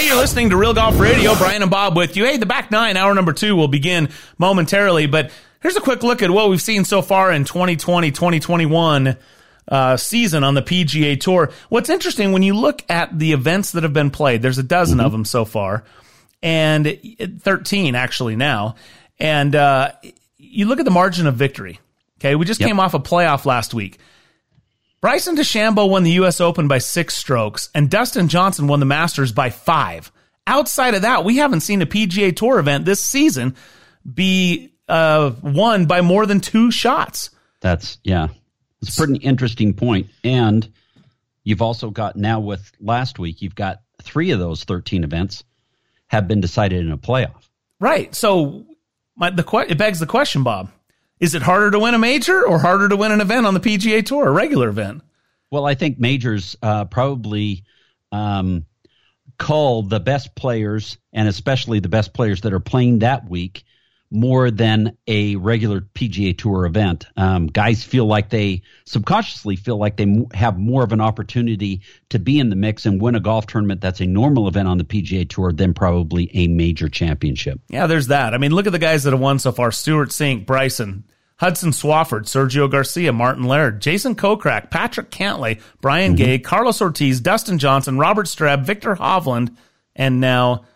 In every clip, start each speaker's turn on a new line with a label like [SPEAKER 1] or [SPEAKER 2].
[SPEAKER 1] Hey, you're listening to Real Golf Radio. Brian and Bob with you. Hey, the back nine, hour number two, will begin momentarily. But here's a quick look at what we've seen so far in 2020, 2021 uh, season on the PGA Tour. What's interesting when you look at the events that have been played, there's a dozen mm-hmm. of them so far, and 13 actually now. And uh, you look at the margin of victory. Okay, we just yep. came off a playoff last week. Bryson DeChambeau won the U.S. Open by six strokes, and Dustin Johnson won the Masters by five. Outside of that, we haven't seen a PGA Tour event this season be uh, won by more than two shots.
[SPEAKER 2] That's yeah, it's a pretty interesting point. And you've also got now with last week, you've got three of those thirteen events have been decided in a playoff.
[SPEAKER 1] Right. So my, the it begs the question, Bob is it harder to win a major or harder to win an event on the PGA Tour, a regular event?
[SPEAKER 2] Well, I think majors uh, probably um, call the best players, and especially the best players that are playing that week, more than a regular PGA Tour event. Um, guys feel like they subconsciously feel like they have more of an opportunity to be in the mix and win a golf tournament that's a normal event on the PGA Tour than probably a major championship.
[SPEAKER 1] Yeah, there's that. I mean, look at the guys that have won so far: Stewart Cink, Bryson. Hudson Swafford, Sergio Garcia, Martin Laird, Jason Kokrak, Patrick Cantlay, Brian mm-hmm. Gay, Carlos Ortiz, Dustin Johnson, Robert Streb, Viktor Hovland, and now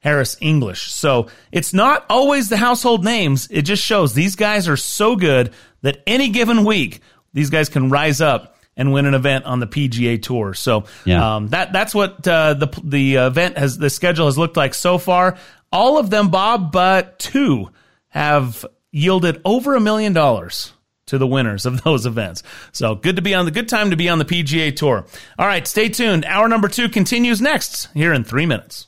[SPEAKER 1] Harris English. So it's not always the household names. It just shows these guys are so good that any given week, these guys can rise up and win an event on the PGA Tour. So yeah. um, that that's what uh, the the event has the schedule has looked like so far. All of them, Bob, but two have yielded over a million dollars to the winners of those events. So good to be on the good time to be on the PGA Tour. All right, stay tuned. Hour number two continues next here in three minutes.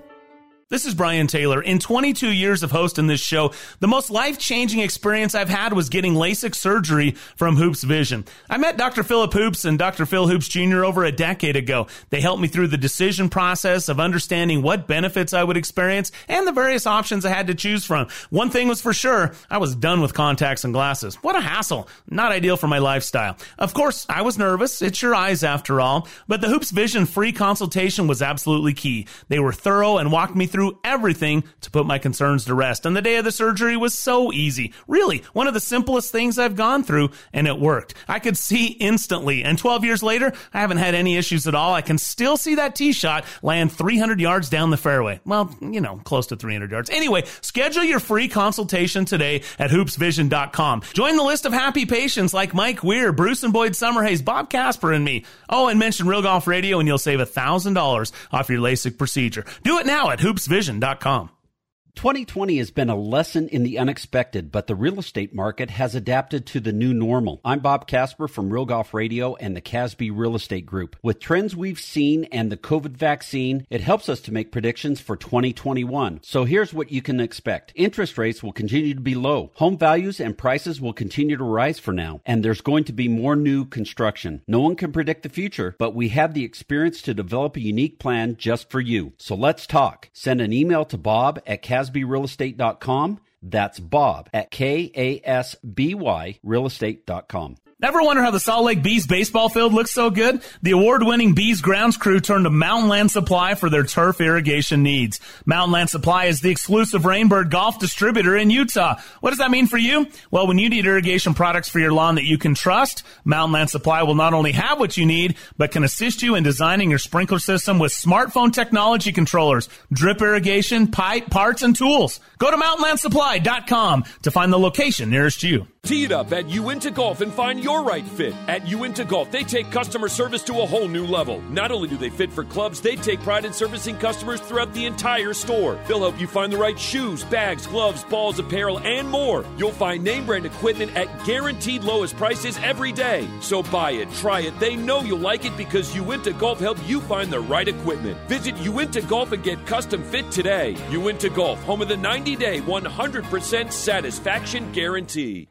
[SPEAKER 1] This is Brian Taylor. In 22 years of hosting this show, the most life changing experience I've had was getting LASIK surgery from Hoops Vision. I met Dr. Philip Hoops and Dr. Phil Hoops Jr. over a decade ago. They helped me through the decision process of understanding what benefits I would experience and the various options I had to choose from. One thing was for sure, I was done with contacts and glasses. What a hassle. Not ideal for my lifestyle. Of course, I was nervous. It's your eyes after all. But the Hoops Vision free consultation was absolutely key. They were thorough and walked me through through everything to put my concerns to rest. And the day of the surgery was so easy. Really, one of the simplest things I've gone through, and it worked. I could see instantly. And 12 years later, I haven't had any issues at all. I can still see that tee shot land 300 yards down the fairway. Well, you know, close to 300 yards. Anyway, schedule your free consultation today at hoopsvision.com. Join the list of happy patients like Mike Weir, Bruce and Boyd Summerhays, Bob Casper, and me. Oh, and mention Real Golf Radio and you'll save $1,000 off your LASIK procedure. Do it now at Hoops vision.com.
[SPEAKER 2] 2020 has been a lesson in the unexpected, but the real estate market has adapted to the new normal. I'm Bob Casper from Real Golf Radio and the Kasby Real Estate Group. With trends we've seen and the COVID vaccine, it helps us to make predictions for 2021. So here's what you can expect. Interest rates will continue to be low. Home values and prices will continue to rise for now, and there's going to be more new construction. No one can predict the future, but we have the experience to develop a unique plan just for you. So let's talk. Send an email to bob at Kasby kasbyrealestate.com. That's Bob at K A S B Y realestate.com.
[SPEAKER 1] Ever wonder how the Salt Lake Bees baseball field looks so good? The award-winning Bees grounds crew turned to Mountain Land Supply for their turf irrigation needs. Mountain Land Supply is the exclusive Rainbird golf distributor in Utah. What does that mean for you? Well, when you need irrigation products for your lawn that you can trust, Mountain Land Supply will not only have what you need, but can assist you in designing your sprinkler system with smartphone technology controllers, drip irrigation, pipe, parts, and tools. Go to mountainlandsupply.com to find the location nearest you.
[SPEAKER 3] Tee it up at Uinta Golf and find your right fit. At Uinta Golf, they take customer service to a whole new level. Not only do they fit for clubs, they take pride in servicing customers throughout the entire store. They'll help you find the right shoes, bags, gloves, balls, apparel, and more. You'll find name brand equipment at guaranteed lowest prices every day. So buy it, try it. They know you'll like it because Uinta Golf helped you find the right equipment. Visit Uinta Golf and get custom fit today. Uinta Golf, home of the 90 day, 100% satisfaction guarantee.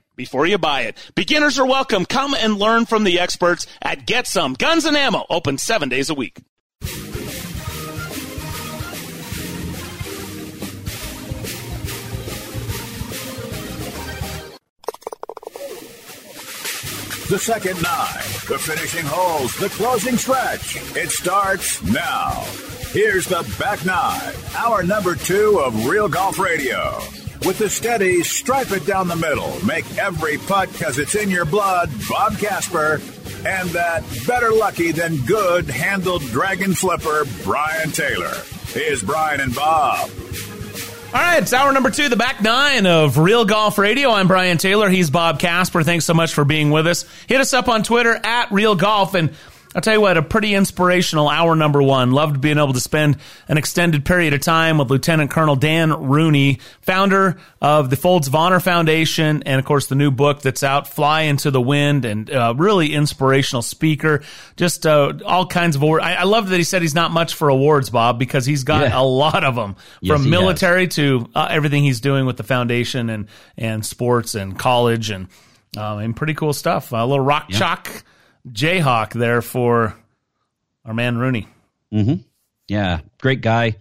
[SPEAKER 1] before you buy it. Beginners are welcome. Come and learn from the experts at Get Some Guns and Ammo, open seven days a week.
[SPEAKER 4] The second nine, the finishing holes, the closing stretch. It starts now. Here's the back nine, our number two of Real Golf Radio. With the steady, stripe it down the middle, make every putt because it's in your blood, Bob Casper, and that better lucky than good handled dragon flipper, Brian Taylor. Here's Brian and Bob.
[SPEAKER 1] All right, it's hour number two, the back nine of Real Golf Radio. I'm Brian Taylor. He's Bob Casper. Thanks so much for being with us. Hit us up on Twitter at Real Golf and I'll tell you what, a pretty inspirational hour number one. Loved being able to spend an extended period of time with Lieutenant Colonel Dan Rooney, founder of the Folds of Honor Foundation, and of course the new book that's out, Fly into the Wind, and uh, really inspirational speaker. Just uh, all kinds of awards. I, I, love that he said he's not much for awards, Bob, because he's got yeah. a lot of them, yes, from military has. to uh, everything he's doing with the foundation and and sports and college and. Um, and pretty cool stuff. A little rock yeah. chalk Jayhawk there for our man Rooney.
[SPEAKER 2] Mm-hmm. Yeah, great guy.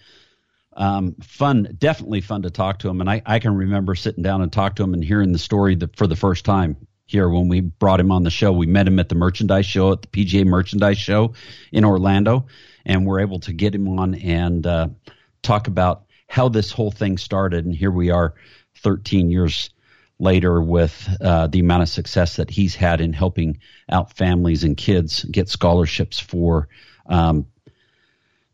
[SPEAKER 2] Um, fun, definitely fun to talk to him. And I, I can remember sitting down and talk to him and hearing the story the, for the first time here when we brought him on the show. We met him at the merchandise show at the PGA merchandise show in Orlando, and we're able to get him on and uh, talk about how this whole thing started. And here we are, 13 years later with uh, the amount of success that he's had in helping out families and kids get scholarships for um,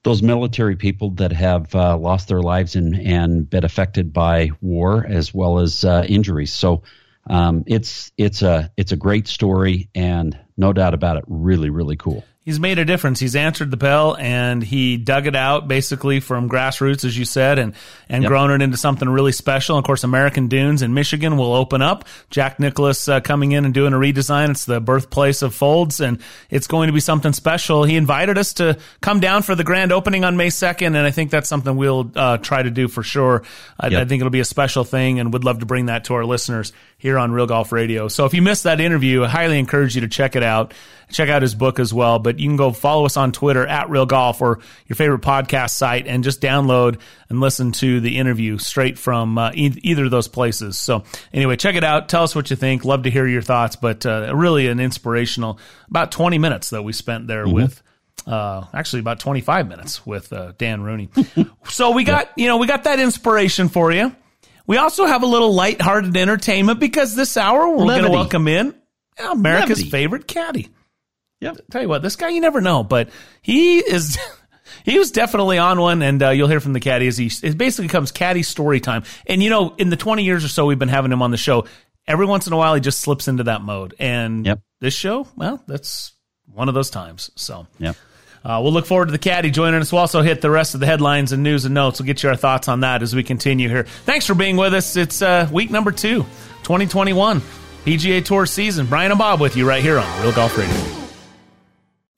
[SPEAKER 2] those military people that have uh, lost their lives and, and been affected by war as well as uh, injuries. So um, it's it's a it's a great story and no doubt about it, really really cool
[SPEAKER 1] he's made a difference. He's answered the bell and he dug it out basically from grassroots, as you said, and, and yep. grown it into something really special. Of course, American Dunes in Michigan will open up. Jack Nicklaus uh, coming in and doing a redesign. It's the birthplace of Folds and it's going to be something special. He invited us to come down for the grand opening on May 2nd. And I think that's something we'll uh, try to do for sure. I, yep. I think it'll be a special thing and would love to bring that to our listeners here on Real Golf Radio. So if you missed that interview, I highly encourage you to check it out. Check out his book as well. But you can go follow us on Twitter at Real Golf or your favorite podcast site and just download and listen to the interview straight from uh, e- either of those places. So anyway, check it out. Tell us what you think. Love to hear your thoughts. But uh, really an inspirational about 20 minutes that we spent there mm-hmm. with uh, actually about 25 minutes with uh, Dan Rooney. so we got, you know, we got that inspiration for you. We also have a little light-hearted entertainment because this hour we're going to welcome in America's Levity. favorite caddy. Yeah, tell you what, this guy you never know, but he is. he was definitely on one, and uh, you'll hear from the caddy as he it basically comes caddy story time. And you know, in the twenty years or so we've been having him on the show, every once in a while he just slips into that mode. And yep. this show, well, that's one of those times. So,
[SPEAKER 2] yeah.
[SPEAKER 1] Uh, we'll look forward to the caddy joining us. We'll also hit the rest of the headlines and news and notes. We'll get you our thoughts on that as we continue here. Thanks for being with us. It's uh, week number two, 2021, PGA Tour season. Brian and Bob with you right here on Real Golf Radio.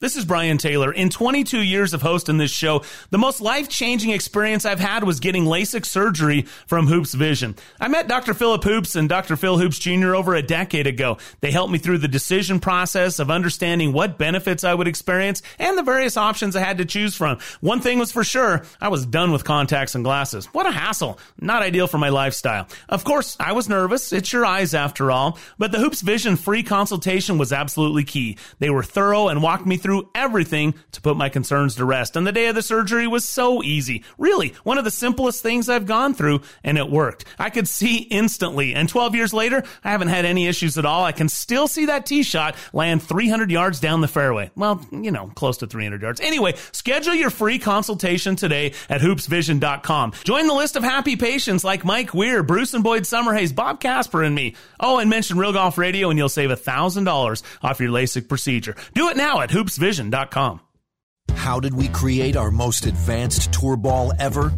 [SPEAKER 1] This is Brian Taylor. In 22 years of hosting this show, the most life changing experience I've had was getting LASIK surgery from Hoops Vision. I met Dr. Philip Hoops and Dr. Phil Hoops Jr. over a decade ago. They helped me through the decision process of understanding what benefits I would experience and the various options I had to choose from. One thing was for sure, I was done with contacts and glasses. What a hassle. Not ideal for my lifestyle. Of course, I was nervous. It's your eyes after all. But the Hoops Vision free consultation was absolutely key. They were thorough and walked me through through everything to put my concerns to rest. And the day of the surgery was so easy. Really, one of the simplest things I've gone through, and it worked. I could see instantly. And 12 years later, I haven't had any issues at all. I can still see that tee shot land 300 yards down the fairway. Well, you know, close to 300 yards. Anyway, schedule your free consultation today at hoopsvision.com. Join the list of happy patients like Mike Weir, Bruce and Boyd Summerhays, Bob Casper, and me. Oh, and mention Real Golf Radio and you'll save $1,000 off your LASIK procedure. Do it now at hoopsvision.com vision.com.
[SPEAKER 5] How did we create our most advanced tour ball ever?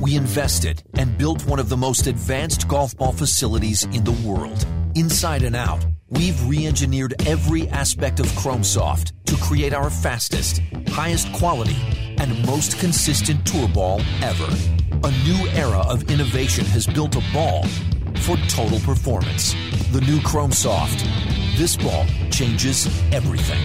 [SPEAKER 5] We invested and built one of the most advanced golf ball facilities in the world. Inside and out, we've re engineered every aspect of ChromeSoft to create our fastest, highest quality, and most consistent tour ball ever. A new era of innovation has built a ball for total performance. The new ChromeSoft. This ball changes everything.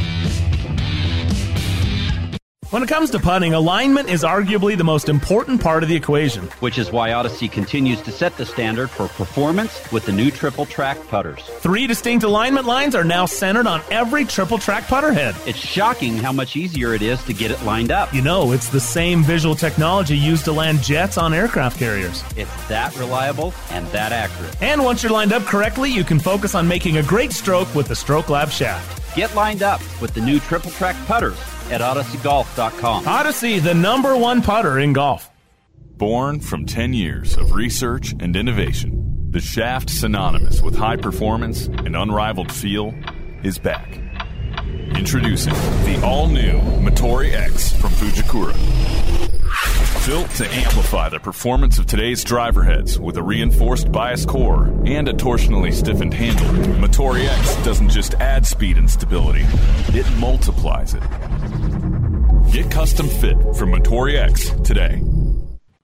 [SPEAKER 1] When it comes to putting, alignment is arguably the most important part of the equation.
[SPEAKER 2] Which is why Odyssey continues to set the standard for performance with the new triple track putters.
[SPEAKER 1] Three distinct alignment lines are now centered on every triple track putter head.
[SPEAKER 2] It's shocking how much easier it is to get it lined up.
[SPEAKER 1] You know, it's the same visual technology used to land jets on aircraft carriers.
[SPEAKER 2] It's that reliable and that accurate.
[SPEAKER 1] And once you're lined up correctly, you can focus on making a great stroke with the Stroke Lab shaft.
[SPEAKER 2] Get lined up with the new triple track putters at odysseygolf.com.
[SPEAKER 1] Odyssey, the number one putter in golf.
[SPEAKER 6] Born from 10 years of research and innovation, the shaft synonymous with high performance and unrivaled feel is back. Introducing the all new Motore X from Fujikura. Built to amplify the performance of today's driver heads with a reinforced bias core and a torsionally stiffened handle, Motore X doesn't just add speed and stability, it multiplies it. Get custom fit from Motore X today.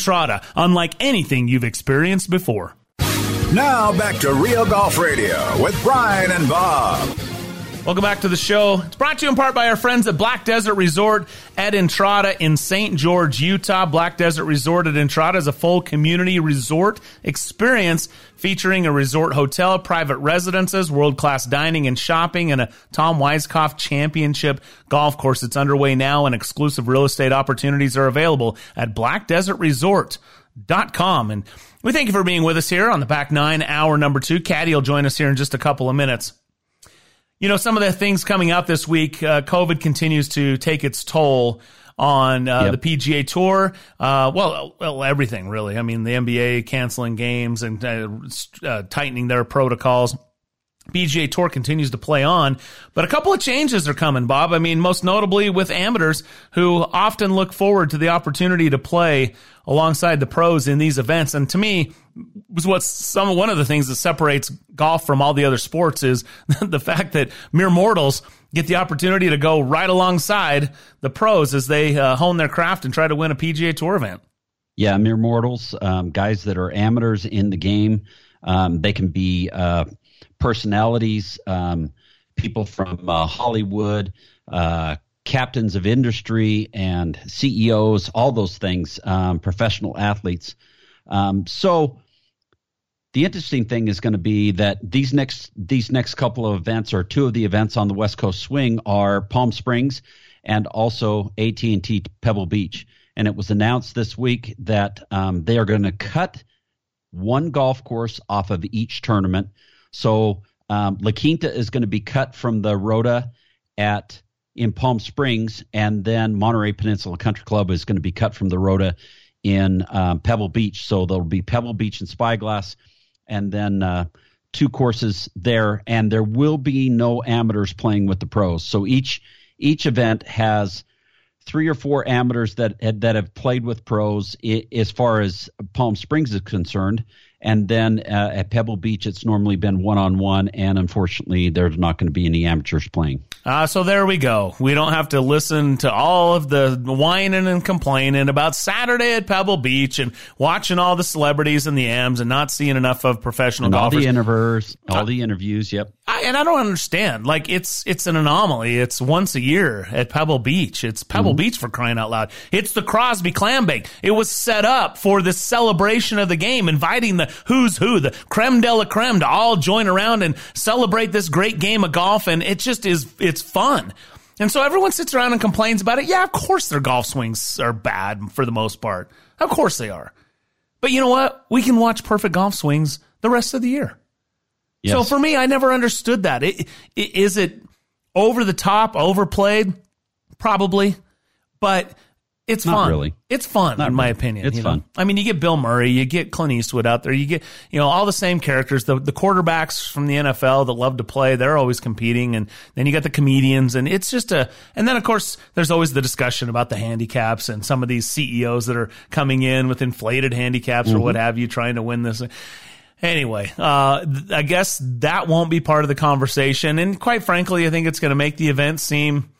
[SPEAKER 1] Entrada, unlike anything you've experienced before.
[SPEAKER 7] Now back to Real Golf Radio with Brian and Bob.
[SPEAKER 1] Welcome back to the show. It's brought to you in part by our friends at Black Desert Resort at Entrada in St. George, Utah. Black Desert Resort at Entrada is a full community resort experience featuring a resort hotel, private residences, world class dining and shopping, and a Tom Weiskopf Championship golf course. It's underway now, and exclusive real estate opportunities are available at black desert blackdesertresort.com. And we thank you for being with us here on the back nine, hour number two. Caddy will join us here in just a couple of minutes. You know, some of the things coming out this week, uh, COVID continues to take its toll on uh, yep. the PGA Tour. Uh, well, well, everything really. I mean, the NBA canceling games and uh, uh, tightening their protocols. PGA Tour continues to play on, but a couple of changes are coming, Bob. I mean, most notably with amateurs who often look forward to the opportunity to play alongside the pros in these events. And to me, was what some one of the things that separates golf from all the other sports is the fact that mere mortals get the opportunity to go right alongside the pros as they uh, hone their craft and try to win a PGA Tour event.
[SPEAKER 2] Yeah, mere mortals, um, guys that are amateurs in the game. Um, they can be uh, personalities, um, people from uh, Hollywood, uh, captains of industry, and CEOs, all those things, um, professional athletes. Um, so the interesting thing is going to be that these next these next couple of events, or two of the events on the West Coast Swing, are Palm Springs and also AT and T Pebble Beach. And it was announced this week that um, they are going to cut one golf course off of each tournament. So um, La Quinta is going to be cut from the Rota at in Palm Springs, and then Monterey Peninsula Country Club is going to be cut from the Rota in um, Pebble Beach. So there'll be Pebble Beach and Spyglass, and then uh, two courses there, and there will be no amateurs playing with the pros. So each each event has three or four amateurs that that have played with pros as far as Palm Springs is concerned, and then uh, at Pebble Beach, it's normally been one on one, and unfortunately, there's not going to be any amateurs playing.
[SPEAKER 1] Uh, so there we go. We don't have to listen to all of the whining and complaining about Saturday at Pebble Beach and watching all the celebrities and the M's and not seeing enough of professional
[SPEAKER 2] and
[SPEAKER 1] golfers.
[SPEAKER 2] All the interviews, all uh, the interviews. Yep.
[SPEAKER 1] I, and I don't understand. Like it's it's an anomaly. It's once a year at Pebble Beach. It's Pebble mm-hmm. Beach for crying out loud. It's the Crosby Clam Bake. It was set up for the celebration of the game, inviting the who's who, the creme de la creme, to all join around and celebrate this great game of golf. And it just is it's fun. And so everyone sits around and complains about it. Yeah, of course their golf swings are bad for the most part. Of course they are. But you know what? We can watch perfect golf swings the rest of the year. Yes. So for me, I never understood that. It, it, is it over the top, overplayed? Probably. But it's
[SPEAKER 2] Not
[SPEAKER 1] fun.
[SPEAKER 2] Really.
[SPEAKER 1] It's fun, Not in my opinion.
[SPEAKER 2] It's fun.
[SPEAKER 1] Know? I mean, you get Bill Murray, you get Clint Eastwood out there, you get you know all the same characters. The the quarterbacks from the NFL that love to play, they're always competing, and then you got the comedians, and it's just a. And then of course, there's always the discussion about the handicaps and some of these CEOs that are coming in with inflated handicaps mm-hmm. or what have you, trying to win this. Anyway, uh, I guess that won't be part of the conversation, and quite frankly, I think it's going to make the event seem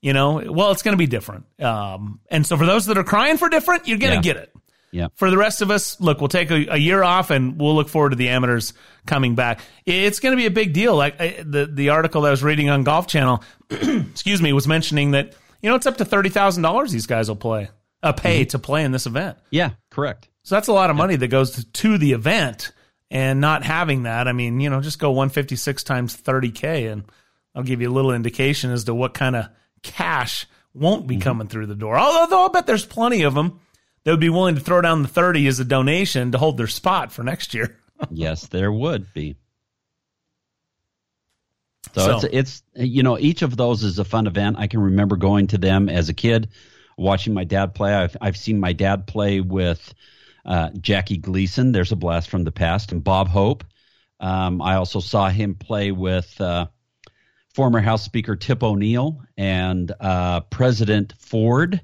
[SPEAKER 1] you know, well, it's going to be different. Um, and so for those that are crying for different, you're going to
[SPEAKER 2] yeah.
[SPEAKER 1] get it.
[SPEAKER 2] Yeah.
[SPEAKER 1] For the rest of us, look, we'll take a, a, year off and we'll look forward to the amateurs coming back. It's going to be a big deal. Like I, the the article that I was reading on Golf Channel, excuse me, was mentioning that you know it's up to thirty thousand dollars these guys will play, uh, pay mm-hmm. to play in this event.
[SPEAKER 2] Yeah, correct.
[SPEAKER 1] So that's a lot of money that goes to, to the event, and not having that, I mean, you know, just go one fifty six times thirty k, and I'll give you a little indication as to what kind of cash won't be mm-hmm. coming through the door. Although I'll bet there's plenty of them that would be willing to throw down the 30 as a donation to hold their spot for next year.
[SPEAKER 2] yes, there would be. So, so, it's it's you know each of those is a fun event. I can remember going to them as a kid, watching my dad play. I've I've seen my dad play with uh, Jackie Gleason. There's a blast from the past, and Bob Hope. Um, I also saw him play with uh, former House Speaker Tip O'Neill and uh, President Ford.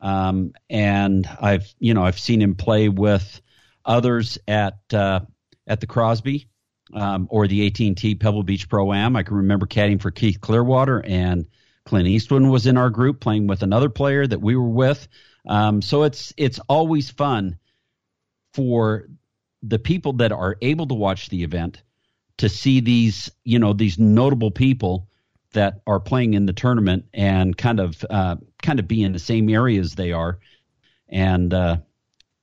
[SPEAKER 2] Um, and I've you know I've seen him play with others at uh, at the Crosby um, or the AT&T Pebble Beach Pro Am. I can remember caddying for Keith Clearwater and Clint Eastwood was in our group playing with another player that we were with. Um, so it's it's always fun for the people that are able to watch the event to see these, you know, these notable people that are playing in the tournament and kind of uh, kind of be in the same areas they are, and uh,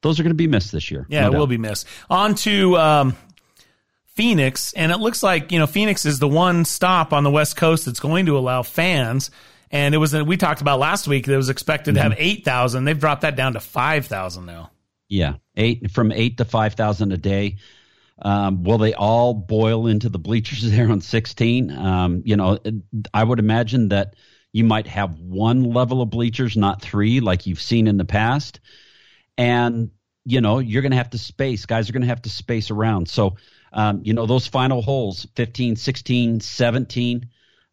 [SPEAKER 2] those are going to be missed this year.
[SPEAKER 1] Yeah,
[SPEAKER 2] no
[SPEAKER 1] it
[SPEAKER 2] doubt.
[SPEAKER 1] will be missed. On to um, Phoenix, and it looks like you know Phoenix is the one stop on the West Coast that's going to allow fans. And it was we talked about last week. That was expected mm-hmm. to have eight thousand. They've dropped that down to five thousand now.
[SPEAKER 2] Yeah, eight from eight to five thousand a day. Um, will they all boil into the bleachers there on 16? Um, you know, I would imagine that you might have one level of bleachers, not three, like you've seen in the past. And, you know, you're going to have to space. Guys are going to have to space around. So, um, you know, those final holes, 15, 16, 17,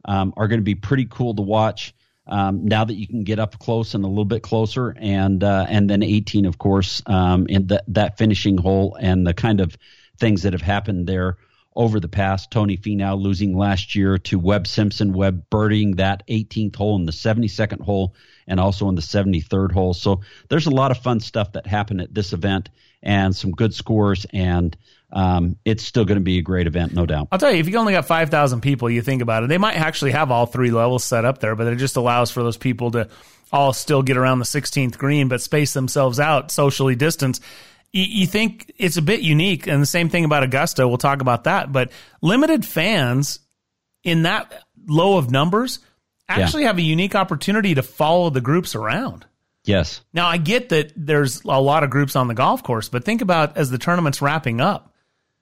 [SPEAKER 2] um, are going to be pretty cool to watch. Um, now that you can get up close and a little bit closer, and uh, and then 18, of course, um, in that that finishing hole and the kind of things that have happened there over the past. Tony Finau losing last year to Webb Simpson, Webb birdieing that 18th hole in the 72nd hole and also in the 73rd hole. So there's a lot of fun stuff that happened at this event and some good scores and um, it's still going to be a great event, no doubt.
[SPEAKER 1] I'll tell you, if you only got 5,000 people, you think about it, they might actually have all three levels set up there, but it just allows for those people to all still get around the 16th green, but space themselves out, socially distance you, think it's a bit unique, and the same thing about Augusta. We'll talk about that, but limited fans in that low of numbers actually yeah. have a unique opportunity to follow the groups around.
[SPEAKER 2] Yes.
[SPEAKER 1] Now I get that there's a lot of groups on the golf course, but think about as the tournament's wrapping up.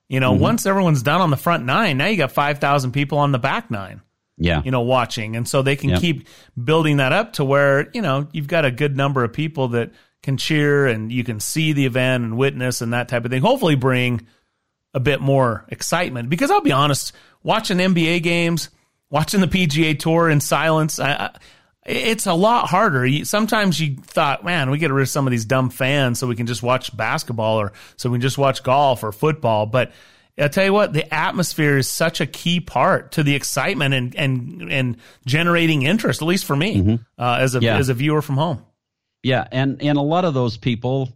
[SPEAKER 1] You know, mm-hmm. once everyone's done on the front nine, now you got five thousand people on the back nine.
[SPEAKER 2] Yeah.
[SPEAKER 1] you know, watching. And so they can
[SPEAKER 2] Yep.
[SPEAKER 1] keep building that up to where, you know, you've got a good number of people that can cheer and you can see the event and witness and that type of thing. Hopefully bring a bit more excitement because I'll be honest, watching NBA games, watching the PGA Tour in silence, I, I, it's a lot harder. You, sometimes you thought, man, we get rid of some of these dumb fans so we can just watch basketball or so we can just watch golf or football. But I'll tell you what, the atmosphere is such a key part to the excitement and and and generating interest, at least for me uh, as a
[SPEAKER 2] Yeah.
[SPEAKER 1] as a viewer from home.
[SPEAKER 2] Yeah, and and a lot of those people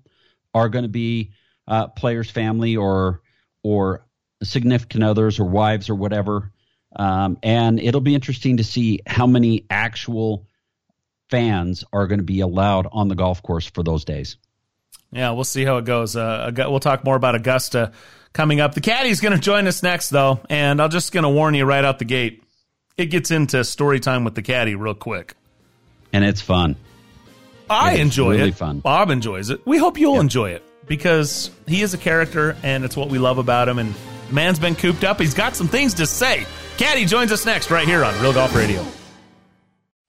[SPEAKER 2] are going to be uh, players' family or or significant others or wives or whatever, um, and it'll be interesting to see how many actual fans are going to be allowed on the golf course for those days.
[SPEAKER 1] Yeah, we'll see how it goes. Uh, we'll talk more about Augusta coming up. The caddy's going to join us next, though, and I'm just going to warn you right out the gate. It gets into story time with the caddy real quick.
[SPEAKER 2] And it's fun.
[SPEAKER 1] I enjoy
[SPEAKER 2] really
[SPEAKER 1] it.
[SPEAKER 2] fun.
[SPEAKER 1] Bob enjoys it. We hope you'll enjoy it because he is a character, and it's what we love about him. And the man's been cooped up. He's got some things to say. Caddy joins us next right here on Real Golf Radio.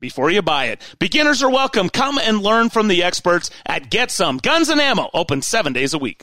[SPEAKER 1] before you buy it. Beginners are welcome. Come and learn from the experts at Get Some Guns and Ammo, open seven days a week.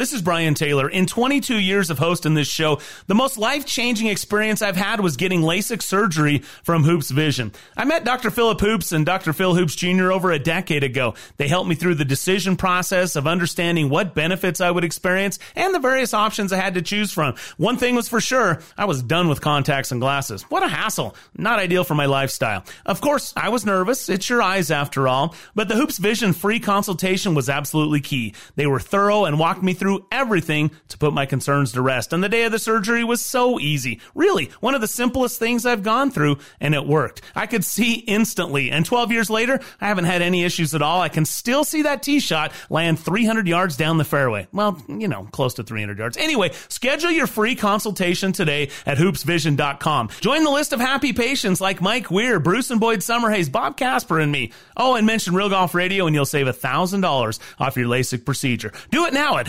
[SPEAKER 1] This is Brian Taylor. In 22 years of hosting this show, the most life changing experience I've had was getting LASIK surgery from Hoops Vision. I met Dr. Philip Hoops and Dr. Phil Hoops Jr. over a decade ago. They helped me through the decision process of understanding what benefits I would experience and the various options I had to choose from. One thing was for sure, I was done with contacts and glasses. What a hassle. Not ideal for my lifestyle. Of course, I was nervous. It's your eyes after all. But the Hoops Vision free consultation was absolutely key. They were thorough and walked me through everything to put my concerns to rest. And the day of the surgery was so easy. Really, one of the simplest things I've gone through, and it worked. I could see instantly. And 12 years later, I haven't had any issues at all. I can still see that tee shot land 300 yards down the fairway. Well, you know, close to 300 yards. Anyway, schedule your free consultation today at hoopsvision.com. Join the list of happy patients like Mike Weir, Bruce and Boyd Summerhays, Bob Casper, and me. Oh, and mention Real Golf Radio and you'll save $1,000 off your LASIK procedure. Do it now at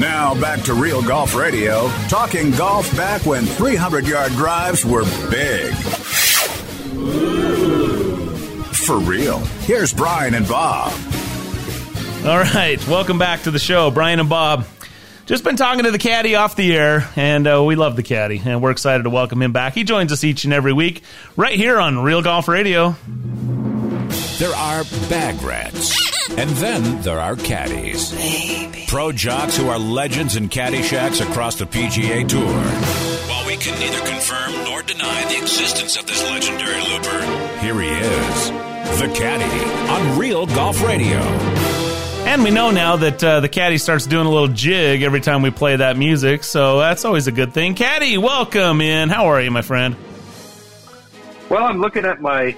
[SPEAKER 7] Now back to Real Golf Radio, talking golf back when 300 yard drives were big. For real. Here's Brian and Bob.
[SPEAKER 1] All right, welcome back to the show, Brian and Bob. Just been talking to the caddy off the air, and uh, we love the caddy, and we're excited to welcome him back. He joins us each and every week right here on Real Golf Radio.
[SPEAKER 8] There are bag rats, and then there are caddies. Pro jocks who are legends in caddy shacks across the PGA Tour. While we can neither confirm nor deny the existence of this legendary looper. Here he is, the Caddy on Real Golf Radio.
[SPEAKER 1] And we know now that uh, the caddy starts doing a little jig every time we play that music, so that's always a good thing. Caddy, welcome in. How are you, my friend?
[SPEAKER 9] Well, I'm looking at my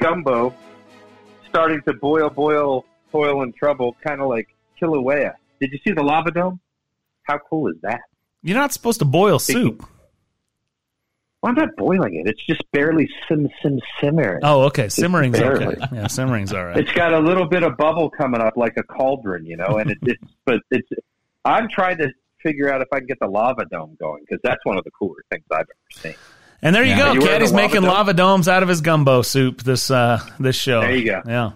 [SPEAKER 9] gumbo starting to boil, boil, boil and trouble, kind of like Kilauea. Did you see the lava dome? How cool is that?
[SPEAKER 1] You're not supposed to boil soup.
[SPEAKER 9] Well, I'm not boiling it. It's just barely sim, sim, simmering.
[SPEAKER 1] Oh, okay. Simmering's okay. Yeah, simmering's all right.
[SPEAKER 9] It's got a little bit of bubble coming up like a cauldron, you know, and it, it's, but it's, I'm trying to figure out if I can get the lava dome going because that's one of the cooler things I've ever seen.
[SPEAKER 1] And there you
[SPEAKER 9] Yeah.
[SPEAKER 1] go. Caddy's making
[SPEAKER 9] dome?
[SPEAKER 1] lava domes out of his gumbo soup this uh, this show.
[SPEAKER 9] There you go.
[SPEAKER 1] Yeah.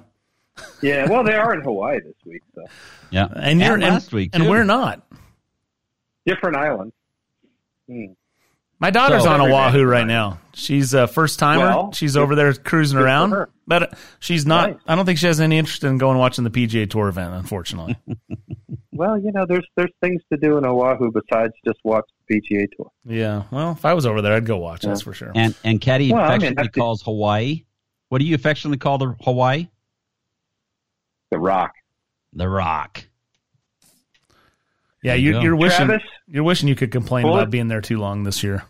[SPEAKER 9] Yeah, well, they are in Hawaii this week, so
[SPEAKER 2] Yeah.
[SPEAKER 1] And you're
[SPEAKER 2] last
[SPEAKER 1] and,
[SPEAKER 2] week,
[SPEAKER 1] and we're not.
[SPEAKER 9] different islands. Hmm.
[SPEAKER 1] My daughter's
[SPEAKER 2] So-
[SPEAKER 1] on Oahu right
[SPEAKER 9] right.
[SPEAKER 1] now. She's a first timer.
[SPEAKER 9] Well,
[SPEAKER 1] she's over there cruising around, but uh, she's not.
[SPEAKER 9] Nice.
[SPEAKER 1] I don't think she has any interest in going watching the PGA Tour event. Unfortunately,
[SPEAKER 9] Well, you know, there's there's things to do in Oahu besides just watch the PGA Tour.
[SPEAKER 1] yeah. Well, if I was over there, I'd go watch. That's for sure.
[SPEAKER 2] And and Caddy
[SPEAKER 9] Well, I mean,
[SPEAKER 2] affectionately
[SPEAKER 9] that's
[SPEAKER 2] calls Hawaii. What do you affectionately call the Hawaii?
[SPEAKER 9] The Rock.
[SPEAKER 2] The Rock.
[SPEAKER 1] Yeah,
[SPEAKER 2] you
[SPEAKER 1] you,
[SPEAKER 2] go.
[SPEAKER 1] you're wishing
[SPEAKER 9] Travis?
[SPEAKER 1] you're wishing you could complain
[SPEAKER 9] Bullet?
[SPEAKER 1] about being there too long this year.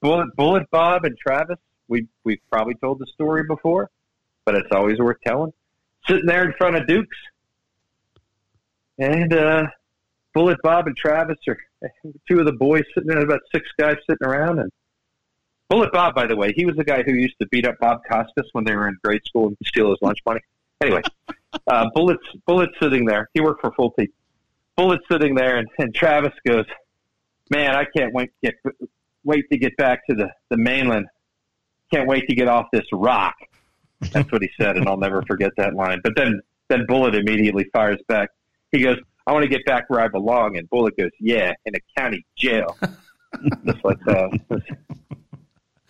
[SPEAKER 9] Bullet, Bullet Bob and Travis, we we've probably told the story before, but it's always worth telling. Sitting there in front of Dukes, and uh, Bullet Bob and Travis are two of the boys sitting there, about six guys sitting around. And Bullet Bob, by the way, he was the guy who used to beat up Bob Costas when they were in grade school and steal his lunch money. Anyway, uh, Bullet's Bullet's sitting there. He worked for Fulte. Bullet's sitting there, and, and Travis goes, "Man, I can't wait get wait to get back to the, the mainland. Can't wait to get off this rock. That's what he said, and I'll never forget that line. But then, then Bullet immediately fires back. He goes, I want to get back where I belong. And Bullet goes, Yeah, in a county jail. just like that.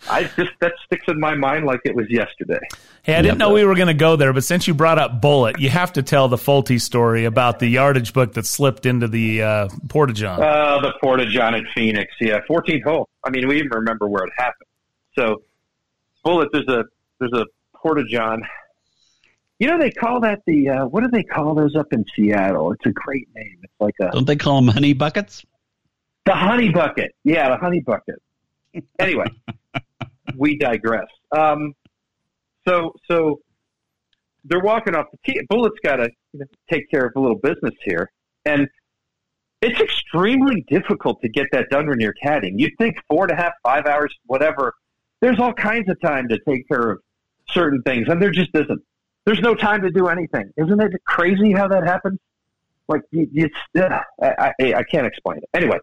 [SPEAKER 9] I just, that sticks in my mind like it was yesterday.
[SPEAKER 1] Hey, I didn't know we were going to go there, but since you brought up Bullet, you have to tell the Fulte story about the yardage book that slipped into the uh, Porta John.
[SPEAKER 9] Uh, the Porta John in Phoenix. Yeah, 14th hole. I mean, we even remember where it happened. So, Bullet, there's a, there's a Porta John. You know, they call that the, uh, what do they call those up in Seattle? It's a great name. It's like a,
[SPEAKER 2] Don't they call them honey buckets?
[SPEAKER 9] The honey bucket. Yeah, the honey bucket. Anyway, we digress. Um, so, so they're walking off the tee. Bullet's got to you take care of a little business here, and it's extremely difficult to get that done when you're caddying. You'd think four and a half, five hours, whatever. There's all kinds of time to take care of certain things, and there just isn't. There's no time to do anything. Isn't it crazy how that happens? Like you- it's, uh, I, I, I can't explain it. Anyway,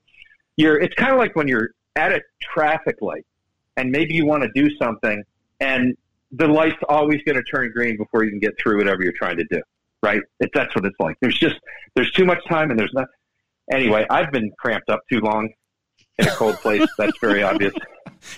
[SPEAKER 9] you're it's kind of like when you're at a traffic light and maybe you want to do something and the light's always going to turn green before you can get through whatever you're trying to do right it, that's what it's like there's just there's too much time and there's not anyway i've been cramped up too long in a cold place that's very obvious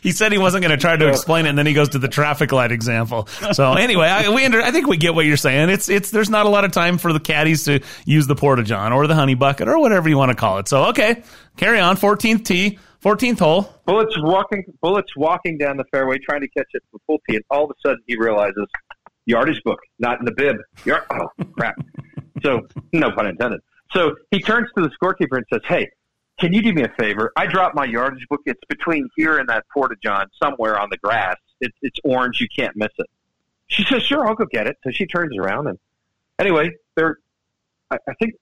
[SPEAKER 1] He said he wasn't going to try to explain it, and then he goes to the traffic light example. So anyway, I, we under, I think we get what you're saying. It's it's there's not a lot of time for the caddies to use the porta john or the honey bucket or whatever you want to call it. So okay, carry on. 14th tee, 14th hole.
[SPEAKER 9] bullets walking bullets walking down the fairway trying to catch it for Fulte and all of a sudden he realizes yardage book not in the bib. Yard- oh crap. So no pun intended. So he turns to the scorekeeper and says hey can you do me a favor? I dropped my yardage book. It's between here and that porta john somewhere on the grass. It's, it's orange. You can't miss it. She says sure i'll go get it. So she turns around and anyway they're I, I think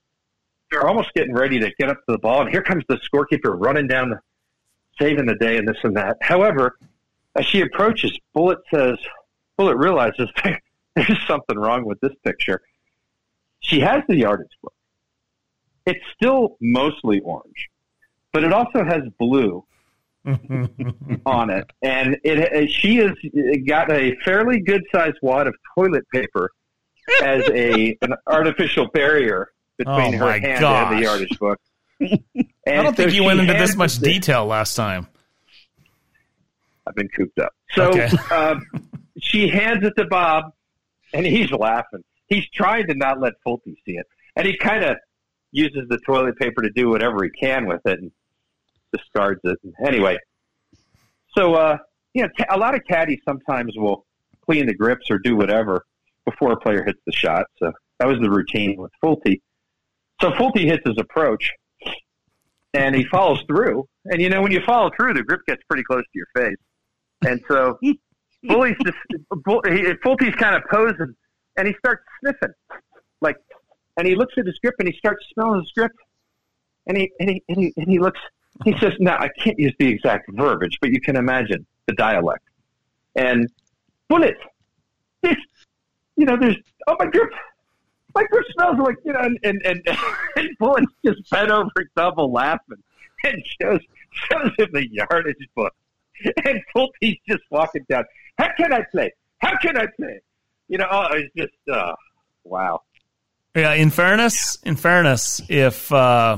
[SPEAKER 9] they're almost getting ready to get up to the ball and here comes the scorekeeper running down the saving the day and this and that. However, as she approaches, Bullet says, Bullet realizes there's something wrong with this picture. She has the yardage book. It's still mostly orange, but it also has blue on it, and it, she has got a fairly good sized wad of toilet paper as a an artificial barrier between
[SPEAKER 1] Oh
[SPEAKER 9] her hand
[SPEAKER 1] gosh.
[SPEAKER 9] and the yardage book.
[SPEAKER 1] I don't think
[SPEAKER 9] so
[SPEAKER 1] you went into this much
[SPEAKER 9] it-
[SPEAKER 1] detail last time.
[SPEAKER 9] I've been cooped up. So
[SPEAKER 1] Okay.
[SPEAKER 9] um, she hands it to Bob, and he's laughing. He's trying to not let Fulte see it, and he kind of uses the toilet paper to do whatever he can with it and discards it. Anyway, So, uh, you know, a lot of caddies sometimes will clean the grips or do whatever before a player hits the shot. So that was the routine with Fulte. So Fulte hits his approach, and he follows through. And you know, when you follow through, the grip gets pretty close to your face. And so Fulte's just Fulte's kind of posing, and he starts sniffing, like, and he looks at his grip and he starts smelling his grip, and he and he and he, and he looks. He says, "Now I can't use the exact verbiage, but you can imagine the dialect." And bullet, this, you know, there's oh my grip, my grip smells like you know, and and and, and Bullet's just bent over double laughing and shows shows him the yardage book, and Fulte's just walking down. How can I play? How can I play? You know, oh, it's just uh, wow.
[SPEAKER 1] Yeah, in fairness, in fairness, if uh,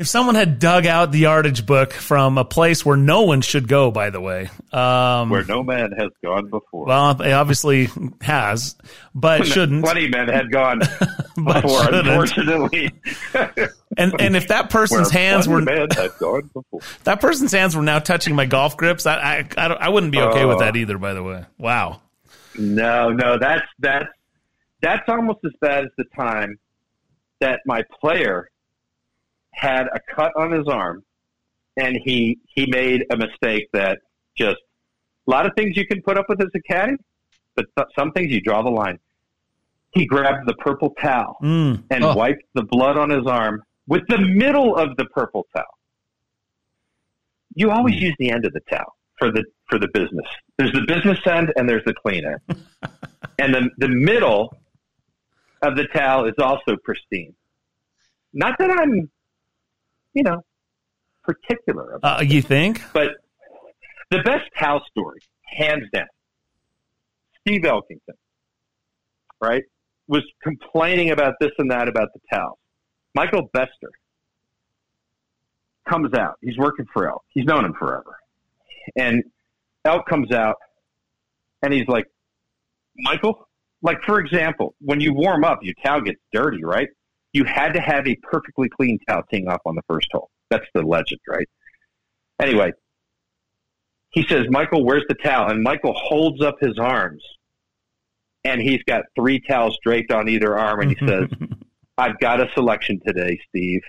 [SPEAKER 1] if someone had dug out the yardage book from a place where no one should go, by the way, um,
[SPEAKER 9] where no man has gone before.
[SPEAKER 1] Well, it obviously has, but shouldn't.
[SPEAKER 9] Plenty men had gone before, unfortunately.
[SPEAKER 1] and and if that person's
[SPEAKER 9] where
[SPEAKER 1] hands were
[SPEAKER 9] man had gone before.
[SPEAKER 1] that person's hands were now touching my golf grips, I I I, I wouldn't be okay uh, with that
[SPEAKER 9] Oh.
[SPEAKER 1] either. By the way, wow.
[SPEAKER 9] No, no, that's that's that's almost as bad as the time that my player had a cut on his arm and he he made a mistake that just a lot of things you can put up with as a caddy, but th- some things you draw the line. He grabbed the purple towel
[SPEAKER 1] Mm.
[SPEAKER 9] and
[SPEAKER 1] Oh.
[SPEAKER 9] wiped the blood on his arm with the middle of the purple towel. You always use the end of the towel for the for the business. There's the business end and there's the clean end. and the the middle of the towel is also pristine. Not that I'm, you know, particular about
[SPEAKER 1] Uh, you think?
[SPEAKER 9] but the best towel story, hands down, Steve Elkington, right, was complaining about this and that about the towels. Michael Bester comes out. He's working for Elk. He's known him forever. And Elk comes out and he's like, Michael, like for example, when you warm up, your towel gets dirty, right? You had to have a perfectly clean towel teeing off on the first hole. That's the legend, right? Anyway, he says, Michael, where's the towel? And Michael holds up his arms and he's got three towels draped on either arm and he says, I've got a selection today, Steve.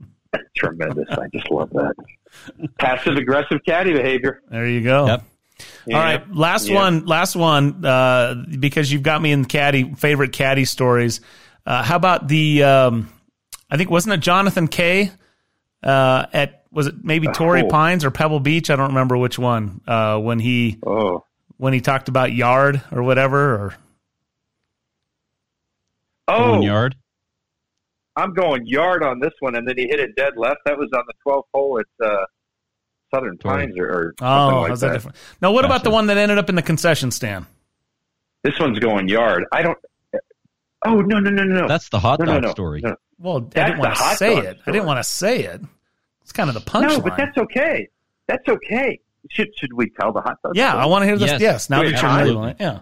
[SPEAKER 9] Tremendous. I just love that. Passive aggressive caddy behavior.
[SPEAKER 1] There you go.
[SPEAKER 2] Yep.
[SPEAKER 9] Yeah.
[SPEAKER 1] All right, last
[SPEAKER 9] Yeah.
[SPEAKER 1] one, last one, uh, because you've got me in caddy favorite caddy stories. Uh, how about the? Um, I think wasn't it Jonathan Kaye uh, at was it maybe Torrey
[SPEAKER 9] Oh.
[SPEAKER 1] Pines or Pebble Beach? I don't remember which one. Uh, when he
[SPEAKER 9] Oh,
[SPEAKER 1] when he talked about yard or whatever. Or
[SPEAKER 9] oh,
[SPEAKER 2] yard.
[SPEAKER 9] I'm going yard on this one, and then he hit it dead left. That was on the 12th hole at uh, Southern Pines, or, or something
[SPEAKER 1] oh,
[SPEAKER 9] like
[SPEAKER 1] how's
[SPEAKER 9] that.
[SPEAKER 1] that different? Now, what about the one that ended up in the concession stand?
[SPEAKER 9] This one's going yard. I don't. Oh no no no no no!
[SPEAKER 2] That's the hot
[SPEAKER 9] no,
[SPEAKER 2] dog
[SPEAKER 9] no, no,
[SPEAKER 2] story.
[SPEAKER 9] No.
[SPEAKER 1] Well, I didn't want to say
[SPEAKER 9] dog
[SPEAKER 1] it. I didn't want to say it. It's kind of the punchline.
[SPEAKER 9] No, but that's okay. That's okay. Should should we tell the hot dog?
[SPEAKER 1] yeah,
[SPEAKER 9] story?
[SPEAKER 1] I want to hear this. Yes,
[SPEAKER 2] Yes.
[SPEAKER 1] now
[SPEAKER 9] Wait,
[SPEAKER 1] that you're
[SPEAKER 9] absolutely.
[SPEAKER 1] labeling it, yeah.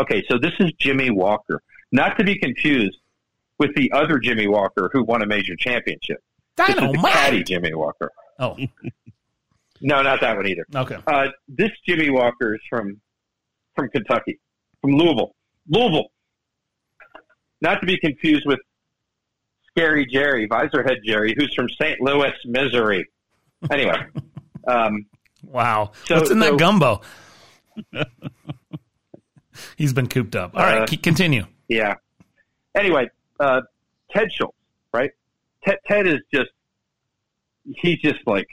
[SPEAKER 9] Okay, so this is Jimmy Walker, not to be confused with the other Jimmy Walker who won a major championship. This is the
[SPEAKER 1] Dynamite.
[SPEAKER 9] caddy Jimmy Walker.
[SPEAKER 1] Oh,
[SPEAKER 9] No, not that one either.
[SPEAKER 1] okay.
[SPEAKER 9] Uh, this Jimmy Walker is from from Kentucky, from Louisville. Louisville. Not to be confused with Scary Jerry, Visorhead Jerry, who's from St. Louis, Missouri. Anyway, um,
[SPEAKER 1] Wow.
[SPEAKER 9] So-
[SPEAKER 1] What's in
[SPEAKER 9] so-
[SPEAKER 1] that gumbo? He's been cooped up. All right,
[SPEAKER 9] Uh,
[SPEAKER 1] keep- continue.
[SPEAKER 9] yeah. Anyway, uh, Ted Schulz, right? Ted, Ted is just, he's just like,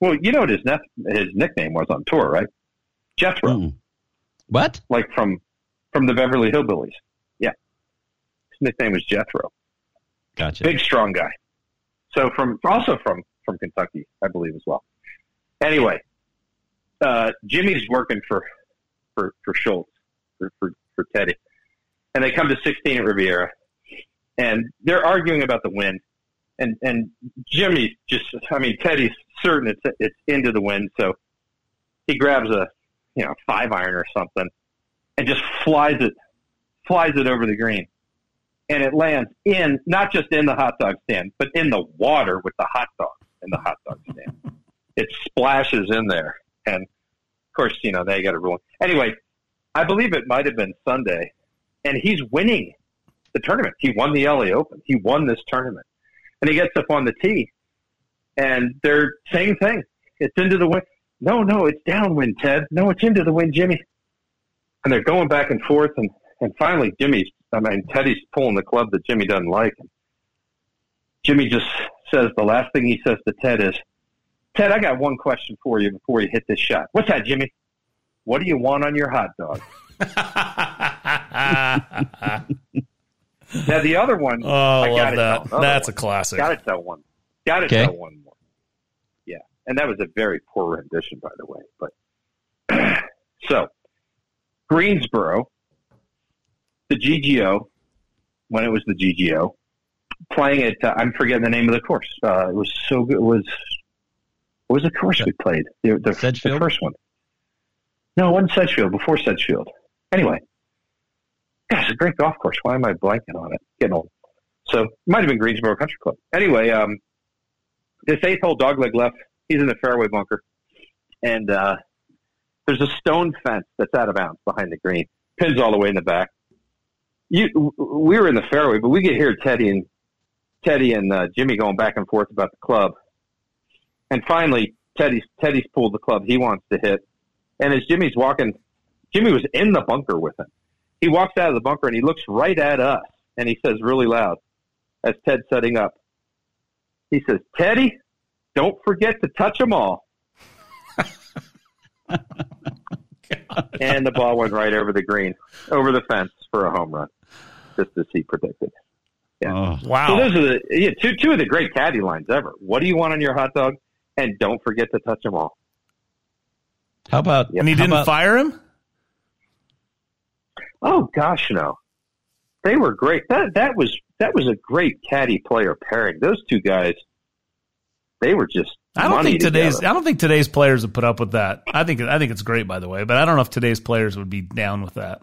[SPEAKER 9] well, you know what his, nef- his nickname was on tour, right? Jethro.
[SPEAKER 2] Mm. What?
[SPEAKER 9] like from from the Beverly Hillbillies. Nickname was Jethro.
[SPEAKER 2] Gotcha.
[SPEAKER 9] Big, strong guy. So from also from from Kentucky, I believe as well. Anyway, uh, Jimmy's working for for for Schulz for, for for Teddy, and they come to 16 at Riviera, and they're arguing about the wind. And and Jimmy's just, I mean, Teddy's certain it's it's into the wind, so he grabs a you know five iron or something, and just flies it flies it over the green, and it lands in not just in the hot dog stand, but in the water with the hot dog in the hot dog stand. It splashes in there, and of course, you know they got a rule. Anyway, I believe it might have been Sunday, and he's winning the tournament. He won the LA Open. He won this tournament, and he gets up on the tee, and they're same thing. It's into the wind. No, no, it's downwind, Ted. No, it's into the wind, Jimmy. And they're going back and forth, and and finally, Jimmy's. I mean, Teddy's pulling the club that Jimmy doesn't like. Jimmy just says the last thing he says to Ted is, "Ted, I got one question for you before you hit this shot. What's that, Jimmy? What do you want on your hot dog?" now the other one,
[SPEAKER 1] Oh,
[SPEAKER 9] I
[SPEAKER 1] love
[SPEAKER 9] gotta
[SPEAKER 1] that.
[SPEAKER 9] tell
[SPEAKER 1] That's
[SPEAKER 9] one.
[SPEAKER 1] a classic.
[SPEAKER 9] Got to tell one. Got to
[SPEAKER 2] Okay.
[SPEAKER 9] tell one more. Yeah, and that was a very poor rendition, by the way. But so Greensboro, the GGO, when it was the GGO, playing it. Uh, I'm forgetting the name of the course. Uh, it was so good. It was what was the course we played? The, the, the first one. No, it wasn't Sedgefield. Before Sedgefield. Anyway, gosh, it's a great golf course. Why am I blanking on it? Getting old. So it might have been Greensboro Country Club. Anyway, um, this eighth hole dogleg left. He's in the fairway bunker, and uh, there's a stone fence that's out of bounds behind the green. Pins all the way in the back. You, we were in the fairway, but we could hear Teddy and Teddy and uh, Jimmy going back and forth about the club. And finally, Teddy's Teddy's pulled the club he wants to hit, and as Jimmy's walking, Jimmy was in the bunker with him. He walks out of the bunker and he looks right at us, and he says really loud, as Ted's setting up. He says, "Teddy, don't forget to touch them all." and the ball went right over the green, over the fence for a home run, just as he predicted.
[SPEAKER 2] Oh,
[SPEAKER 1] Wow.
[SPEAKER 9] So those are the yeah, two two of the great caddy lines ever. What do you want on your hot dog? And don't forget to touch them all.
[SPEAKER 2] how about
[SPEAKER 1] and he didn't
[SPEAKER 2] about-
[SPEAKER 1] fire him?
[SPEAKER 9] Oh gosh, no. They were great. That that was that was a great caddy player pairing. Those two guys, they were just.
[SPEAKER 1] I don't think today's
[SPEAKER 9] together.
[SPEAKER 1] I don't think today's players would put up with that. I think I think it's great by the way, but I don't know if today's players would be down with that.